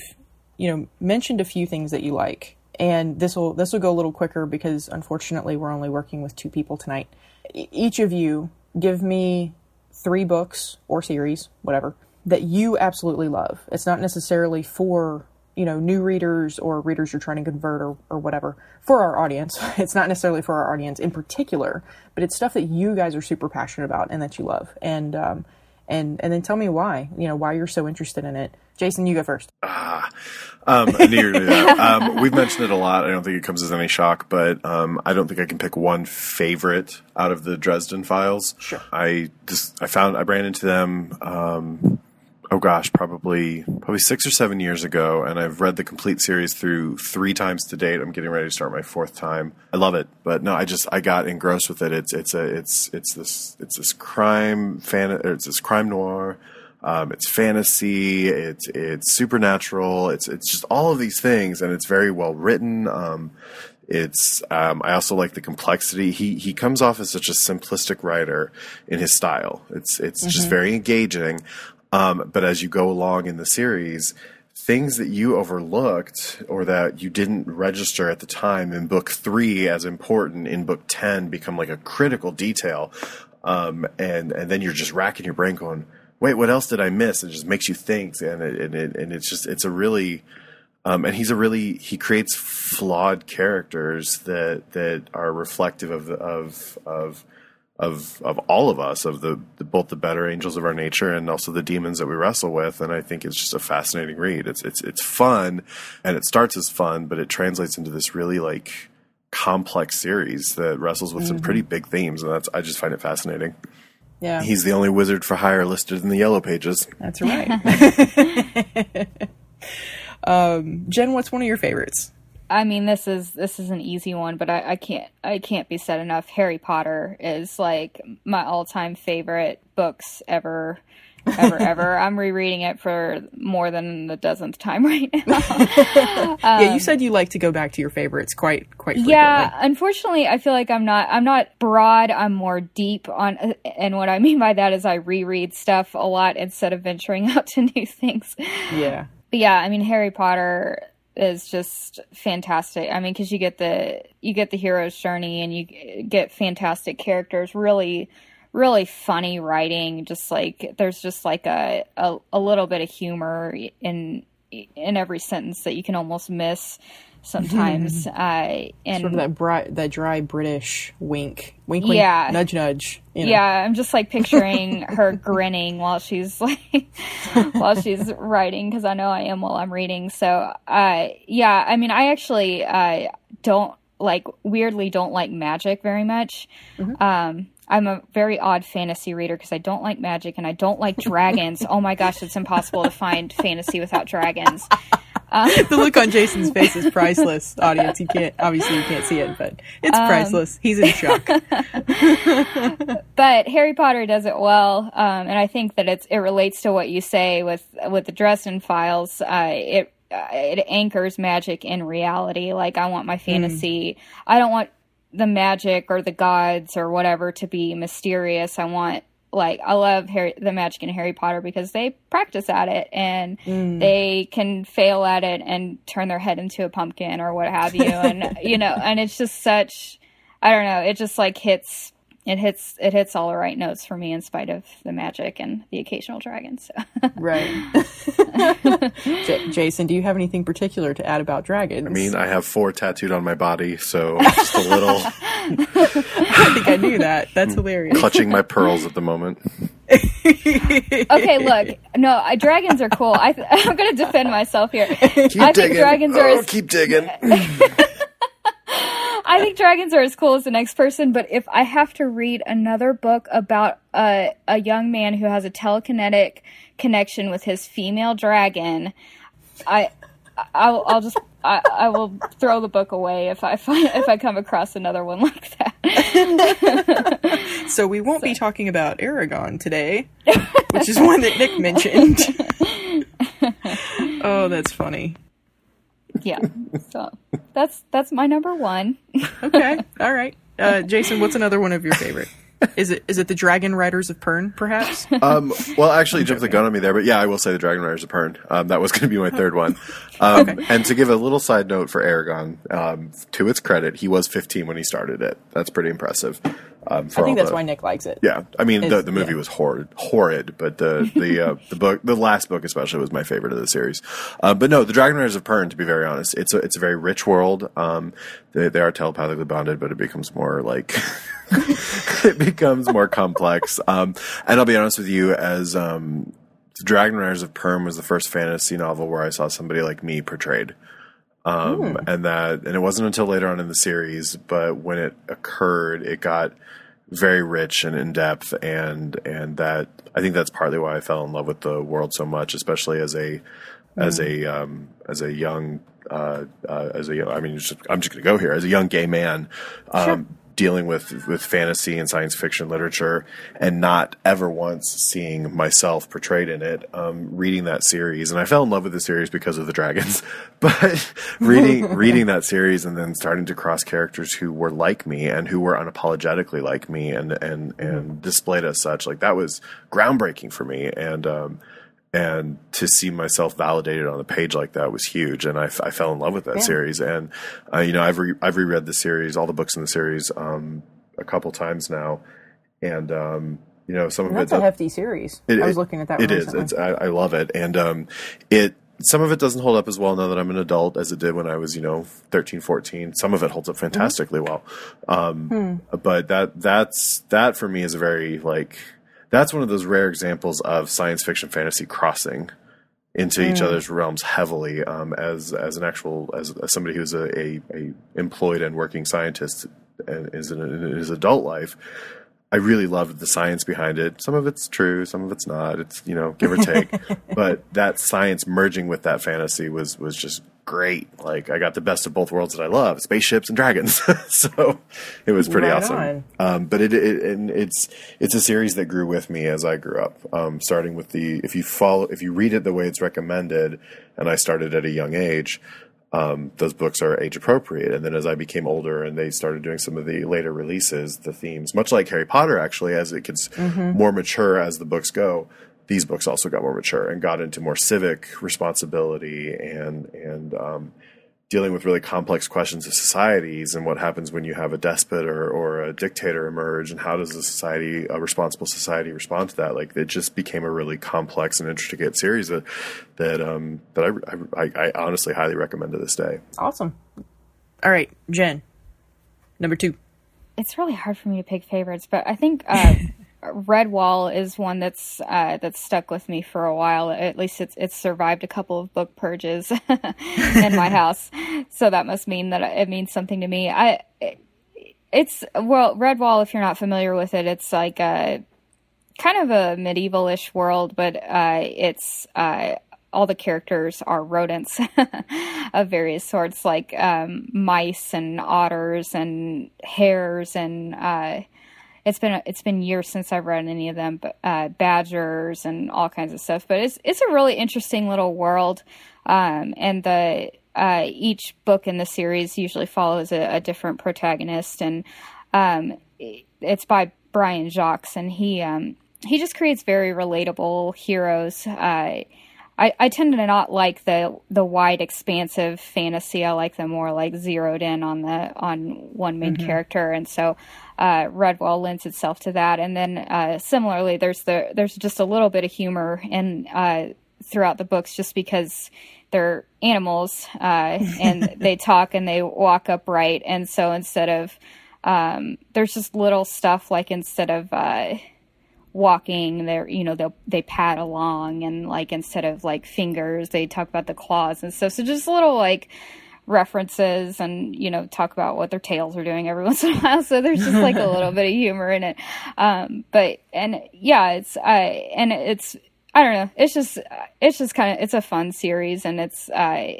you know mentioned a few things that you like and this will this will go a little quicker because unfortunately we're only working with two people tonight. Each of you give me three books or series, whatever, that you absolutely love. It's not necessarily for you know new readers or readers you're trying to convert or, or whatever for our audience it's not necessarily for our audience in particular but it's stuff that you guys are super passionate about and that you love and um, and and then tell me why you know why you're so interested in it jason you go first ah um, I knew you were do that. Um, we've mentioned it a lot. I don't think it comes as any shock, but um, I don't think I can pick one favorite out of the Dresden Files. Sure. I just I found I ran into them. Um, oh gosh, probably probably six or seven years ago, and I've read the complete series through three times to date. I'm getting ready to start my fourth time. I love it, but no, I just I got engrossed with it. It's it's a it's it's this it's this crime fan it's this crime noir um, it's fantasy. It's it's supernatural. It's it's just all of these things, and it's very well written. Um, it's um, I also like the complexity. He he comes off as such a simplistic writer in his style. It's it's mm-hmm. just very engaging. Um, but as you go along in the series, things that you overlooked or that you didn't register at the time in book three as important in book ten become like a critical detail. Um, and and then you're just racking your brain going wait, what else did I miss? It just makes you think, and it, and, it, and it's just it's a really um, and he's a really he creates flawed characters that that are reflective of of of of of all of us of the, the, both the better angels of our nature and also the demons that we wrestle with and I think it's just a fascinating read it's it's it's fun and it starts as fun but it translates into this really like complex series that wrestles with mm-hmm. some pretty big themes and that's I just find it fascinating. Yeah. He's the only wizard for hire listed in the yellow pages. That's right. um, Jen, what's one of your favorites? I mean, this is this is an easy one, but I, I can't I can't be said enough. Harry Potter is like my all time favorite books ever ever ever. I'm rereading it for more than the dozenth time right now. um, yeah, you said you like to go back to your favorites quite quite frequently. Yeah, unfortunately, I feel like I'm not I'm not broad. I'm more deep on, and what I mean by that is I reread stuff a lot instead of venturing out to new things. Yeah, but yeah, I mean Harry Potter is just fantastic. I mean, because you get the you get the hero's journey and you get fantastic characters. Really really funny writing just like there's just like a, a, a little bit of humor in in every sentence that you can almost miss sometimes. uh, and Sort of that bri- that dry British wink, wink, wink, Yeah. nudge, nudge. You know? yeah, I'm just like picturing her grinning while she's like while she's writing because I know I am while I'm reading. So, uh, yeah, I mean, I actually uh, don't like weirdly don't like magic very much. Um, I'm a very odd fantasy reader because I don't like magic and I don't like dragons. oh my gosh, it's impossible to find fantasy without dragons. the look on Jason's face is priceless. Audience, you can't obviously you can't see it, but it's Um, priceless. He's in shock. but Harry Potter does it well, um, and I think that it's it relates to what you say with with the Dresden Files. Uh, it uh, it anchors magic in reality. Like I want my fantasy. I don't want the magic or the gods or whatever to be mysterious. I want like I love Harry the magic in Harry Potter because they practice at it and mm. they can fail at it and turn their head into a pumpkin or what have you and you know and it's just such I don't know it just like hits it hits it hits all the right notes for me in spite of the magic and the occasional dragons. so right. J- Jason, do you have anything particular to add about dragons? I mean, I have four tattooed on my body, so just a little I think I knew that. That's hilarious. clutching my pearls at the moment. okay look no I, dragons are cool I, I'm gonna defend myself here Keep I think digging. dragons are oh, as keep digging. I think dragons are as cool as the next person, but if I have to read another book about a, a young man who has a telekinetic connection with his female dragon, I I'll, I'll just I, I will throw the book away if I find if I come across another one like that. So we won't be talking about Eragon today, which is one that Nick mentioned. oh, that's funny. Yeah, so that's that's my number one. Okay, all right. Uh, Jason, what's another one of your favorite? Is it is it the Dragon Riders of Pern, perhaps? Um, well, actually, jumped the gun on me there, but yeah, I will say the Dragon Riders of Pern. Um, that was going to be my third one. Um, And to give a little side note for Eragon, um, to its credit, he was 15 when he started it. That's pretty impressive. Um, I think that's the- why Nick likes it. Yeah, I mean the the movie yeah. was horrid, horrid, but the the uh, the book, the last book especially, was my favorite of the series. Uh, but no, the Dragon Riders of Pern. To be very honest, it's a it's a very rich world. Um, they they are telepathically bonded, but it becomes more like it becomes more complex. Um, and I'll be honest with you, as um, the Dragon Riders of Pern was the first fantasy novel where I saw somebody like me portrayed um, and that and it wasn't until later on in the series but when it occurred it got very rich and in depth and and that i think that's partly why i fell in love with the world so much especially as a as a um, as a young uh, uh, as a young, I mean just, I'm just going to go here as a young gay man um, dealing with with fantasy and science fiction literature and not ever once seeing myself portrayed in it um, reading that series. And I fell in love with the series because of the dragons. But reading reading that series and then starting to cross characters who were like me and who were unapologetically like me and and and displayed as such like that was groundbreaking for me. And um, and to see myself validated on a page like that was huge and I, f- I fell in love with that series and uh, you know I've re- I've reread the series all the books in the series um, a couple times now and um, you know some of That's it a hefty series. it- I was it- looking at that. It is. It's, I, I love it, and um, it. Some of it doesn't hold up as well now that I'm an adult as it did when I was, you know, 13, 14. Some of it holds up fantastically well. Um, But that that's that for me is a very like that's one of those rare examples of science fiction fantasy crossing into each other's realms heavily um, as as an actual as, as somebody who's a, a, a employed and working scientist and is in, in his adult life I really loved the science behind it. Some of it's true, some of it's not. It's you know give or take, but that science merging with that fantasy was was just great. Like I got the best of both worlds that I love: spaceships and dragons. so it was pretty Right awesome. Um, but it, it and it's it's a series that grew with me as I grew up. Um, starting with the if you follow if you read it the way it's recommended, and I started at a young age um, those books are age appropriate. And then as I became older and they started doing some of the later releases, the themes, much like Harry Potter, actually, as it gets more mature as the books go, these books also got more mature and got into more civic responsibility and and um, dealing with really complex questions of societies and what happens when you have a despot or, or a dictator emerge and how does a society a responsible society respond to that? Like it just became a really complex and intricate series that that um that I, I, I honestly highly recommend to this day. Awesome. All right jen number two. It's really hard for me to pick favorites but i think uh, Redwall is one that's uh, that's stuck with me for a while. At least it's it's survived a couple of book purges in my house, so that must mean that it means something to me. I it's well Redwall. If you're not familiar with it, it's like a kind of a medievalish world, but uh, it's uh, all the characters are rodents of various sorts, like um, mice and otters and hares and uh, it's been it's been years since I've read any of them, but uh, badgers and all kinds of stuff. But it's it's a really interesting little world, um, and the uh, each book in the series usually follows a, a different protagonist, and um, it's by Brian Jacques, and he um, he just creates very relatable heroes. Uh, I, I tend to not like the the wide, expansive fantasy. I like the more like zeroed in on the on one main mm-hmm. character, and so uh, Redwall lends itself to that. And then uh, similarly, there's the there's just a little bit of humor in uh, throughout the books, just because they're animals uh, and they talk and they walk upright, and so instead of um, there's just little stuff like instead of uh, walking they're you know they they pad along and like instead of like fingers they talk about the claws and stuff so just little like references and you know talk about what their tails are doing every once in a while so there's just like a little bit of humor in it um but and yeah it's i and it's i don't know it's just it's just kind of it's a fun series and it's uh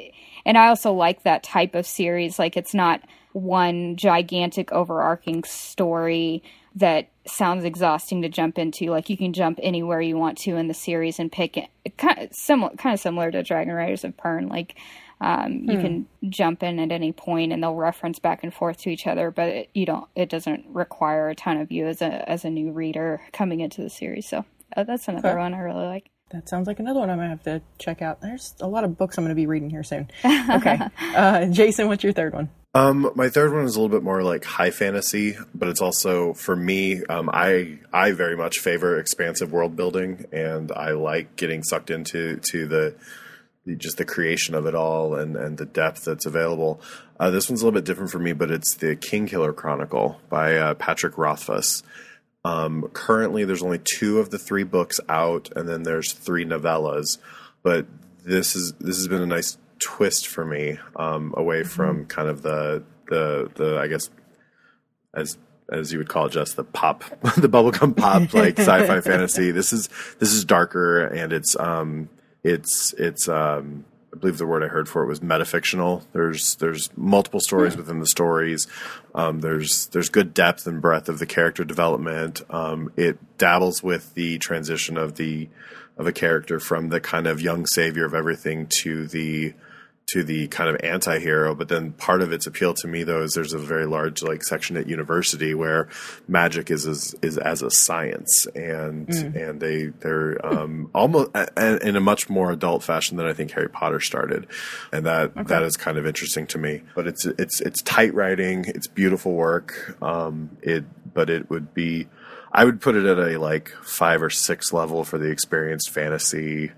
and i also like that type of series like it's not one gigantic overarching story that sounds exhausting to jump into. Like you can jump anywhere you want to in the series and pick it. Kind of similar, kind of similar to Dragon Riders of Pern. Like um, you hmm. can jump in at any point and they'll reference back and forth to each other, but it, you don't. It doesn't require a ton of you as a as a new reader coming into the series. So uh, that's another okay. one I really like. That sounds like another one I'm gonna have to check out. There's a lot of books I'm going to be reading here soon. Okay, uh, Jason, what's your third one? Um, my third one is a little bit more like high fantasy, but it's also for me. Um, I I very much favor expansive world building, and I like getting sucked into to the just the creation of it all and and the depth that's available. Uh, this one's a little bit different for me, but it's the Kingkiller Chronicle by uh, Patrick Rothfuss. Um, currently, there's only two of the three books out, and then there's three novellas. But this is this has been a nice twist for me um, away mm-hmm. from kind of the the the I guess as as you would call it, just the pop, the bubblegum pop, like sci-fi fantasy. This is this is darker and it's um it's it's um I believe the word I heard for it was metafictional. There's there's multiple stories hmm. within the stories. Um, there's there's good depth and breadth of the character development. Um, it dabbles with the transition of the of a character from the kind of young savior of everything to the to the kind of anti-hero but then part of its appeal to me though is there's a very large like section at university where magic is as, is as a science. And mm. and they they're um, almost in a much more adult fashion than I think Harry Potter started. And that okay. that is kind of interesting to me. But it's it's it's tight writing. It's beautiful work. Um, it but it would be I would put it at a like 5 or 6 level for the experienced fantasy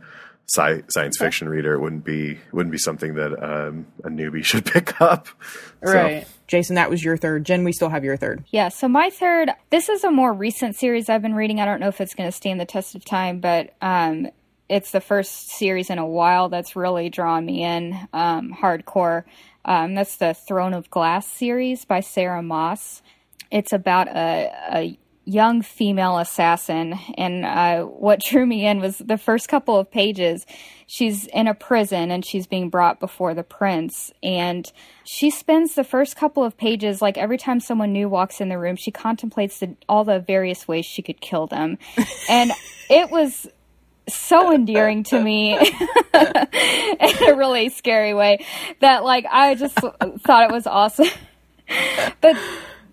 sci- science fiction reader, it wouldn't be wouldn't be something that um, a newbie should pick up. Right. So. Jason, that was your third. Jen, we still have your third. Yeah. So my third. This is a more recent series I've been reading. I don't know if it's going to stand the test of time, but um, it's the first series in a while that's really drawn me in um, hardcore. Um, that's the Throne of Glass series by Sarah Maas. It's about a, a young female assassin. And uh, what drew me in was the first couple of pages. She's in a prison and she's being brought before the prince. And she spends the first couple of pages, like every time someone new walks in the room, she contemplates the, all the various ways she could kill them. and it was so endearing to me in a really scary way that like I just thought it was awesome. but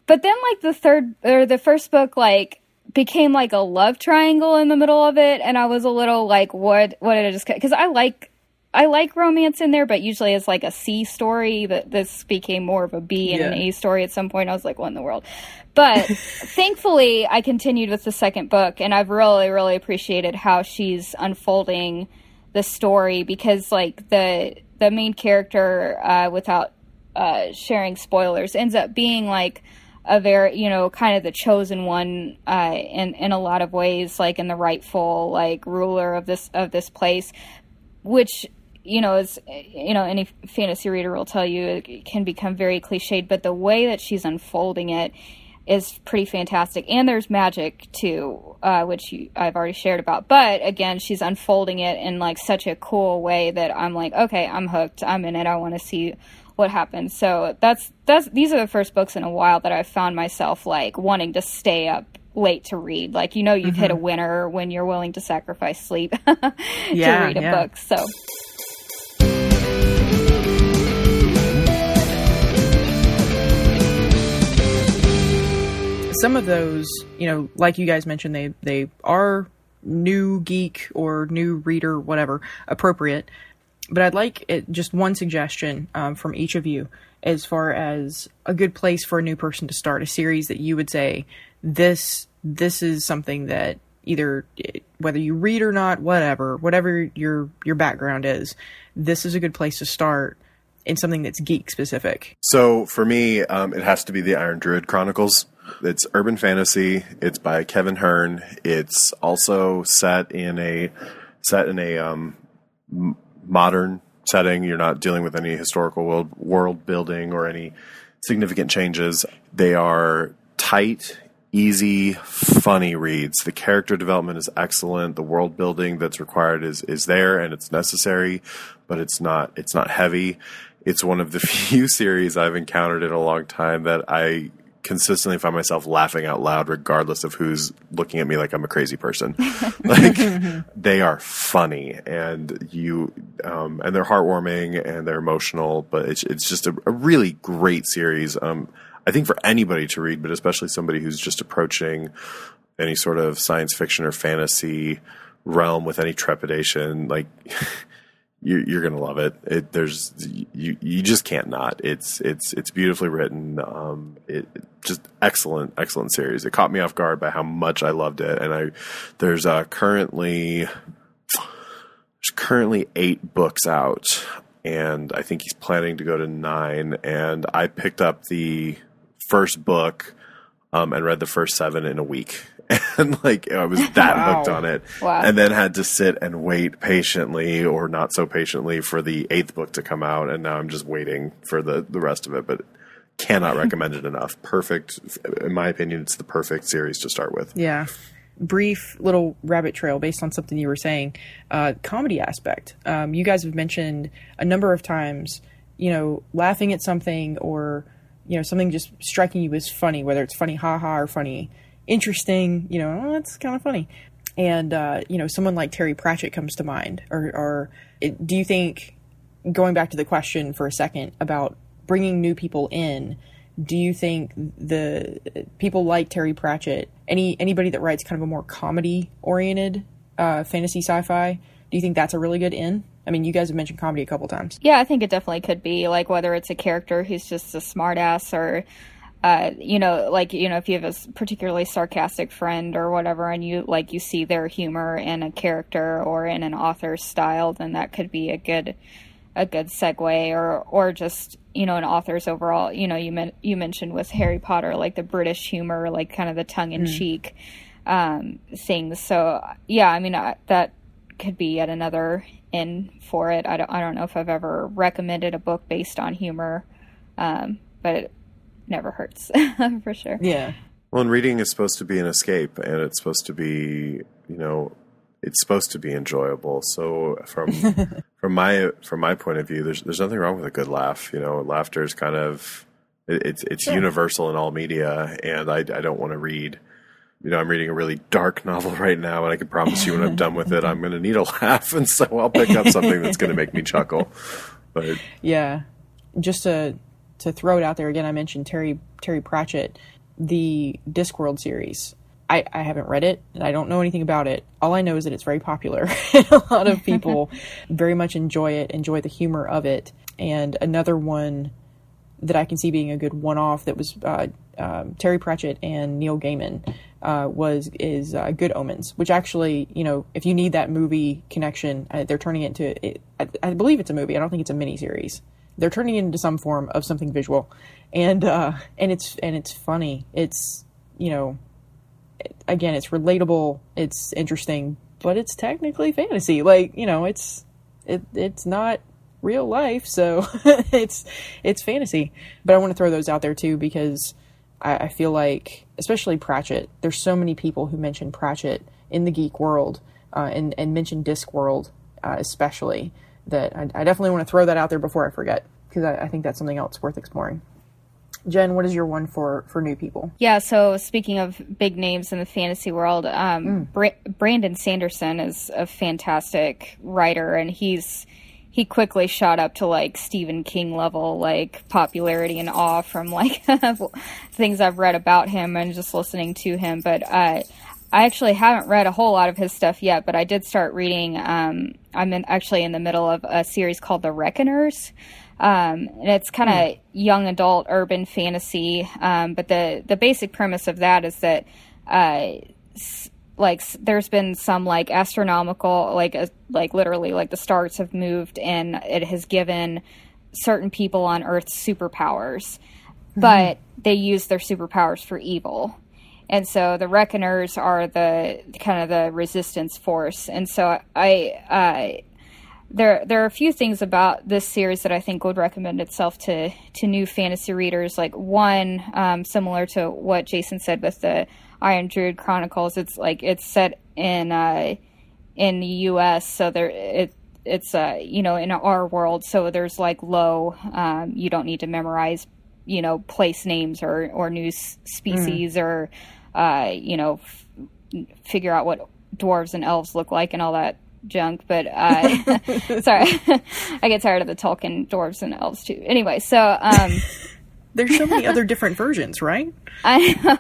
but then like the third or the first book like became like a love triangle in the middle of it and I was a little like what what did I just because I like I like romance in there, but usually it's like a C story. But this became more of a B and an A story at some point. I was like, what in the world? But thankfully, I continued with the second book, and I've really, really appreciated how she's unfolding the story because, like, the the main character, uh, without uh, sharing spoilers, ends up being like a very you know kind of the chosen one uh in in a lot of ways like in the rightful like ruler of this of this place which you know is you know any fantasy reader will tell you it can become very cliched but the way that she's unfolding it is pretty fantastic. And there's magic too uh, which you, i've already shared about. But again she's unfolding it in like such a cool way that i'm like okay i'm hooked. I'm in it. I want to see what happens so that's that's these are the first books in a while that i've found myself like wanting to stay up late to read like you know you've hit a mm-hmm. winner when you're willing to sacrifice sleep to Yeah, read a yeah. book so some of those, you know, like you guys mentioned, they they are new geek or new reader, whatever, appropriate. But I'd like it, just one suggestion um, from each of you as far as a good place for a new person to start a series that you would say this this is something that either eh, whether you read or not, whatever, whatever your your background is, this is a good place to start in something that's geek specific. So for me, um, it has to be the Iron Druid Chronicles. It's urban fantasy. It's by Kevin Hearne. It's also set in a set in a um, modern setting. You're not dealing with any historical world world building or any significant changes. They are tight, easy, funny reads. The character development is excellent. The world building that's required is is there and it's necessary, but it's not it's not heavy. It's one of the few series I've encountered in a long time that I consistently find myself laughing out loud regardless of who's looking at me like I'm a crazy person. like they are funny and you um, and they're heartwarming and they're emotional, but it's it's just a, a really great series. Um, I think for anybody to read, but especially somebody who's just approaching any sort of science fiction or fantasy realm with any trepidation, like you, you're gonna love it. It there's you you just can't not. It's it's it's beautifully written. Um, it- just excellent excellent series. It caught me off guard by how much I loved it, and I there's uh, currently there's currently eight books out, and I think he's planning to go to nine. And I picked up the first book um, and read the first seven in a week. And like I was that Wow. hooked on it, Wow. and then had to sit and wait patiently or not so patiently for the eighth book to come out. And now I'm just waiting for the the rest of it. But cannot recommend it enough. Perfect, in my opinion, it's the perfect series to start with. Yeah. Brief little rabbit trail based on something you were saying. Uh, comedy aspect. Um, you guys have mentioned a number of times, you know, laughing at something or, you know, something just striking you as funny, whether it's funny haha or funny interesting, you know, oh, that's kind of funny. And, uh, you know, someone like Terry Pratchett comes to mind. Or, or it, do you think, going back to the question for a second about bringing new people in, do you think the people like Terry Pratchett, any anybody that writes kind of a more comedy oriented uh, fantasy sci-fi, do you think that's a really good in? I mean, you guys have mentioned comedy a couple times. Yeah, I think it definitely could be like whether it's a character who's just a smartass or, uh, you know, like you know, if you have a particularly sarcastic friend or whatever, and you like you see their humor in a character or in an author's style, then that could be a good a good segue or or just you know an author's overall you know you men- you mentioned with Harry Potter like the British humor like kind of the tongue in cheek um, things. So yeah I mean I, that could be yet another in for it. I don't, I don't know if I've ever recommended a book based on humor um, but never hurts for sure Yeah. Well, and reading is supposed to be an escape, and it's supposed to be, you know, it's supposed to be enjoyable. So from from my from my point of view, there's there's nothing wrong with a good laugh. You know, laughter is kind of it, it's it's universal in all media, and I I don't want to read. You know, I'm reading a really dark novel right now, and I can promise you when I'm done with it, I'm going to need a laugh, and so I'll pick up something that's going to make me chuckle. But Yeah. Just to to throw it out there again, I mentioned Terry Terry Pratchett, the Discworld series. I, I haven't read it and I don't know anything about it. All I know is that it's very popular. a lot of people very much enjoy it, enjoy the humor of it. And another one that I can see being a good one-off that was uh, um, Terry Pratchett and Neil Gaiman uh, was is uh, Good Omens, which actually, you know, if you need that movie connection, uh, they're turning it into. It, I, I, believe it's a movie. I don't think it's a miniseries. They're turning it into some form of something visual, and uh, and it's and it's funny. It's you know, again, it's relatable. It's interesting, but it's technically fantasy. Like you know, it's it it's not real life, so it's it's fantasy. But I want to throw those out there too because I, I, feel like, especially Pratchett, there's so many people who mention Pratchett in the geek world uh, and and mention Discworld uh, especially. That I, I, definitely want to throw that out there before I forget because I, I think that's something else worth exploring. Jen, what is your one for for new people? Yeah, so speaking of big names in the fantasy world, um, mm. Bra- Brandon Sanderson is a fantastic writer, and he's he quickly shot up to like Stephen King level like popularity and awe from like things I've read about him and just listening to him. But uh, I actually haven't read a whole lot of his stuff yet, but I did start reading. Um, I'm in, actually in the middle of a series called The Reckoners. Um, and it's kind of mm. young adult urban fantasy. Um, but the, the basic premise of that is that, uh, like there's been some like astronomical like uh, like literally like the stars have moved and it has given certain people on earth superpowers mm-hmm. but they use their superpowers for evil and so the reckoners are the kind of the resistance force and so i uh, there there are a few things about this series that I think would recommend itself to to new fantasy readers. Like one, um, similar to what Jason said with the Iron Druid Chronicles. It's like it's set in uh, in the U.S., so there it it's uh, you know in our world. So there's like low. Um, you don't need to memorize you know place names or or new species mm. or uh, you know f- figure out what dwarves and elves look like and all that junk, but uh, sorry, I get tired of the Tolkien dwarves and elves too. Anyway, so um, there's so many other different versions, right? I,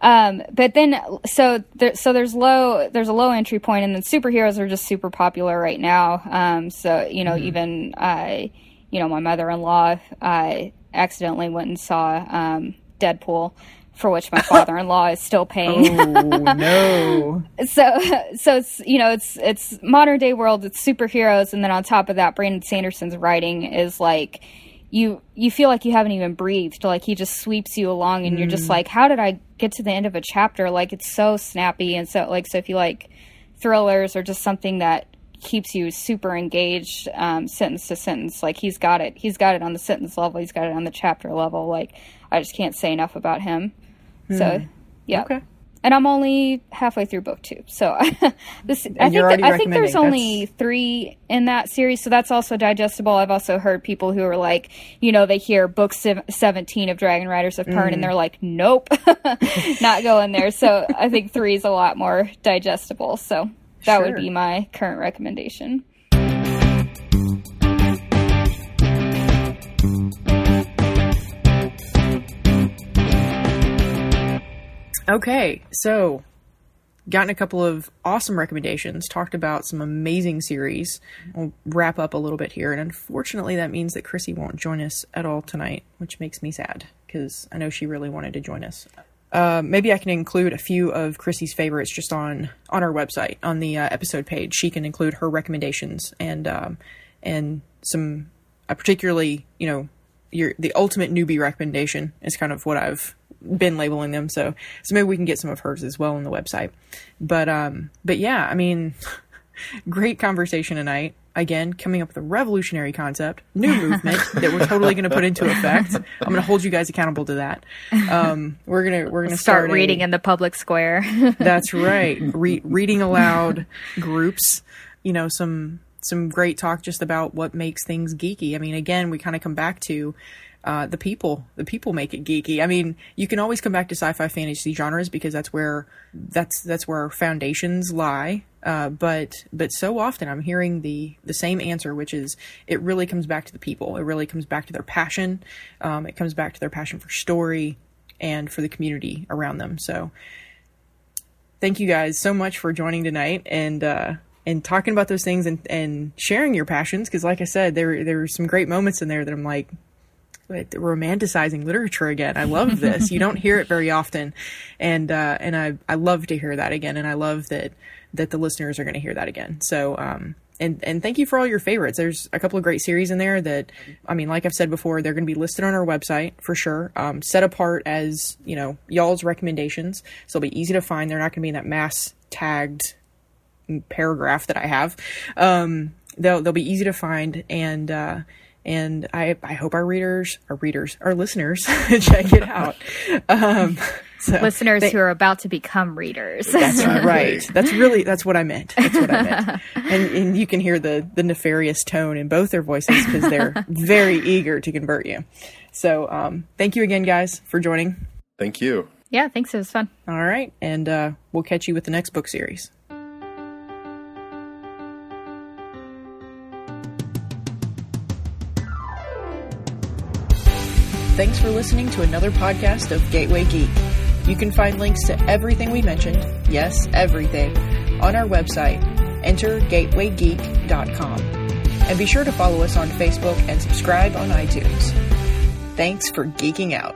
um, but then so there, so there's low there's a low entry point, and then superheroes are just super popular right now. Um, so you know, mm-hmm. even uh, you know, my mother-in-law uh, accidentally went and saw um, Deadpool for which my father-in-law is still paying. oh no! So, so it's you know it's it's modern day world. It's superheroes, and then on top of that, Brandon Sanderson's writing is like you you feel like you haven't even breathed like he just sweeps you along and mm. you're just mm. like how did i get to the end of a chapter like it's so snappy and so like so if you like thrillers or just something that keeps you super engaged um, sentence to sentence like he's got it he's got it on the sentence level he's got it on the chapter level like i just can't say enough about him mm. so yeah okay and I'm only halfway through book two. So this, I think, I think there's only three in that series, so that's also digestible. I've also heard people who are like, you know, they hear book 17 of Dragon Riders of Pern, mm. and they're like, nope, not going there. So I think three is a lot more digestible. So that sure. would be my current recommendation. Okay, so gotten a couple of awesome recommendations, talked about some amazing series. We'll wrap up a little bit here, and unfortunately, that means that Chrissy won't join us at all tonight, which makes me sad because I know she really wanted to join us. Uh, maybe I can include a few of Chrissy's favorites just on on our website on the uh, episode page. She can include her recommendations and um, and some uh, particularly you know your the ultimate newbie recommendation is kind of what I've been labeling them. So so maybe we can get some of hers as well on the website. But um but yeah, I mean great conversation tonight. Again, coming up with a revolutionary concept, new movement that we're totally going to put into effect. I'm going to hold you guys accountable to that. Um, we're gonna we're gonna start, start, reading a, in the public square. that's right, Re- reading aloud groups. You know some some great talk just about what makes things geeky. I mean, again, we kind of come back to uh, the people. The people make it geeky. I mean, you can always come back to sci-fi fantasy genres because that's where that's that's where our foundations lie. Uh, but but so often I'm hearing the the same answer, which is it really comes back to the people. It really comes back to their passion. Um, it comes back to their passion for story and for the community around them. So thank you guys so much for joining tonight and uh, and talking about those things and, and sharing your passions. Because, like I said, there there were some great moments in there that I'm like, romanticizing literature again. I love this. you don't hear it very often, and uh, and I I love to hear that again, and I love that that the listeners are going to hear that again. So um, and and thank you for all your favorites. There's a couple of great series in there that I mean, like I've said before, they're going to be listed on our website for sure, um, set apart as you know y'all's recommendations, so it'll be easy to find. They're not going to be in that mass tagged paragraph that I have. Um, they'll they'll be easy to find and. Uh, and I, I hope our readers, our readers, our listeners check it out. Um, so listeners they, who are about to become readers. That's right. That's really that's what I meant. That's what I meant. and, and you can hear the the nefarious tone in both their voices because they're very eager to convert you. So um, thank you again, guys, for joining. Thank you. Yeah, thanks. It was fun. All right, and uh, we'll catch you with the next book series. Thanks for listening to another podcast of Gateway Geek. You can find links to everything we mentioned, yes, everything, on our website, entergatewaygeek.com. And be sure to follow us on Facebook and subscribe on iTunes. Thanks for geeking out.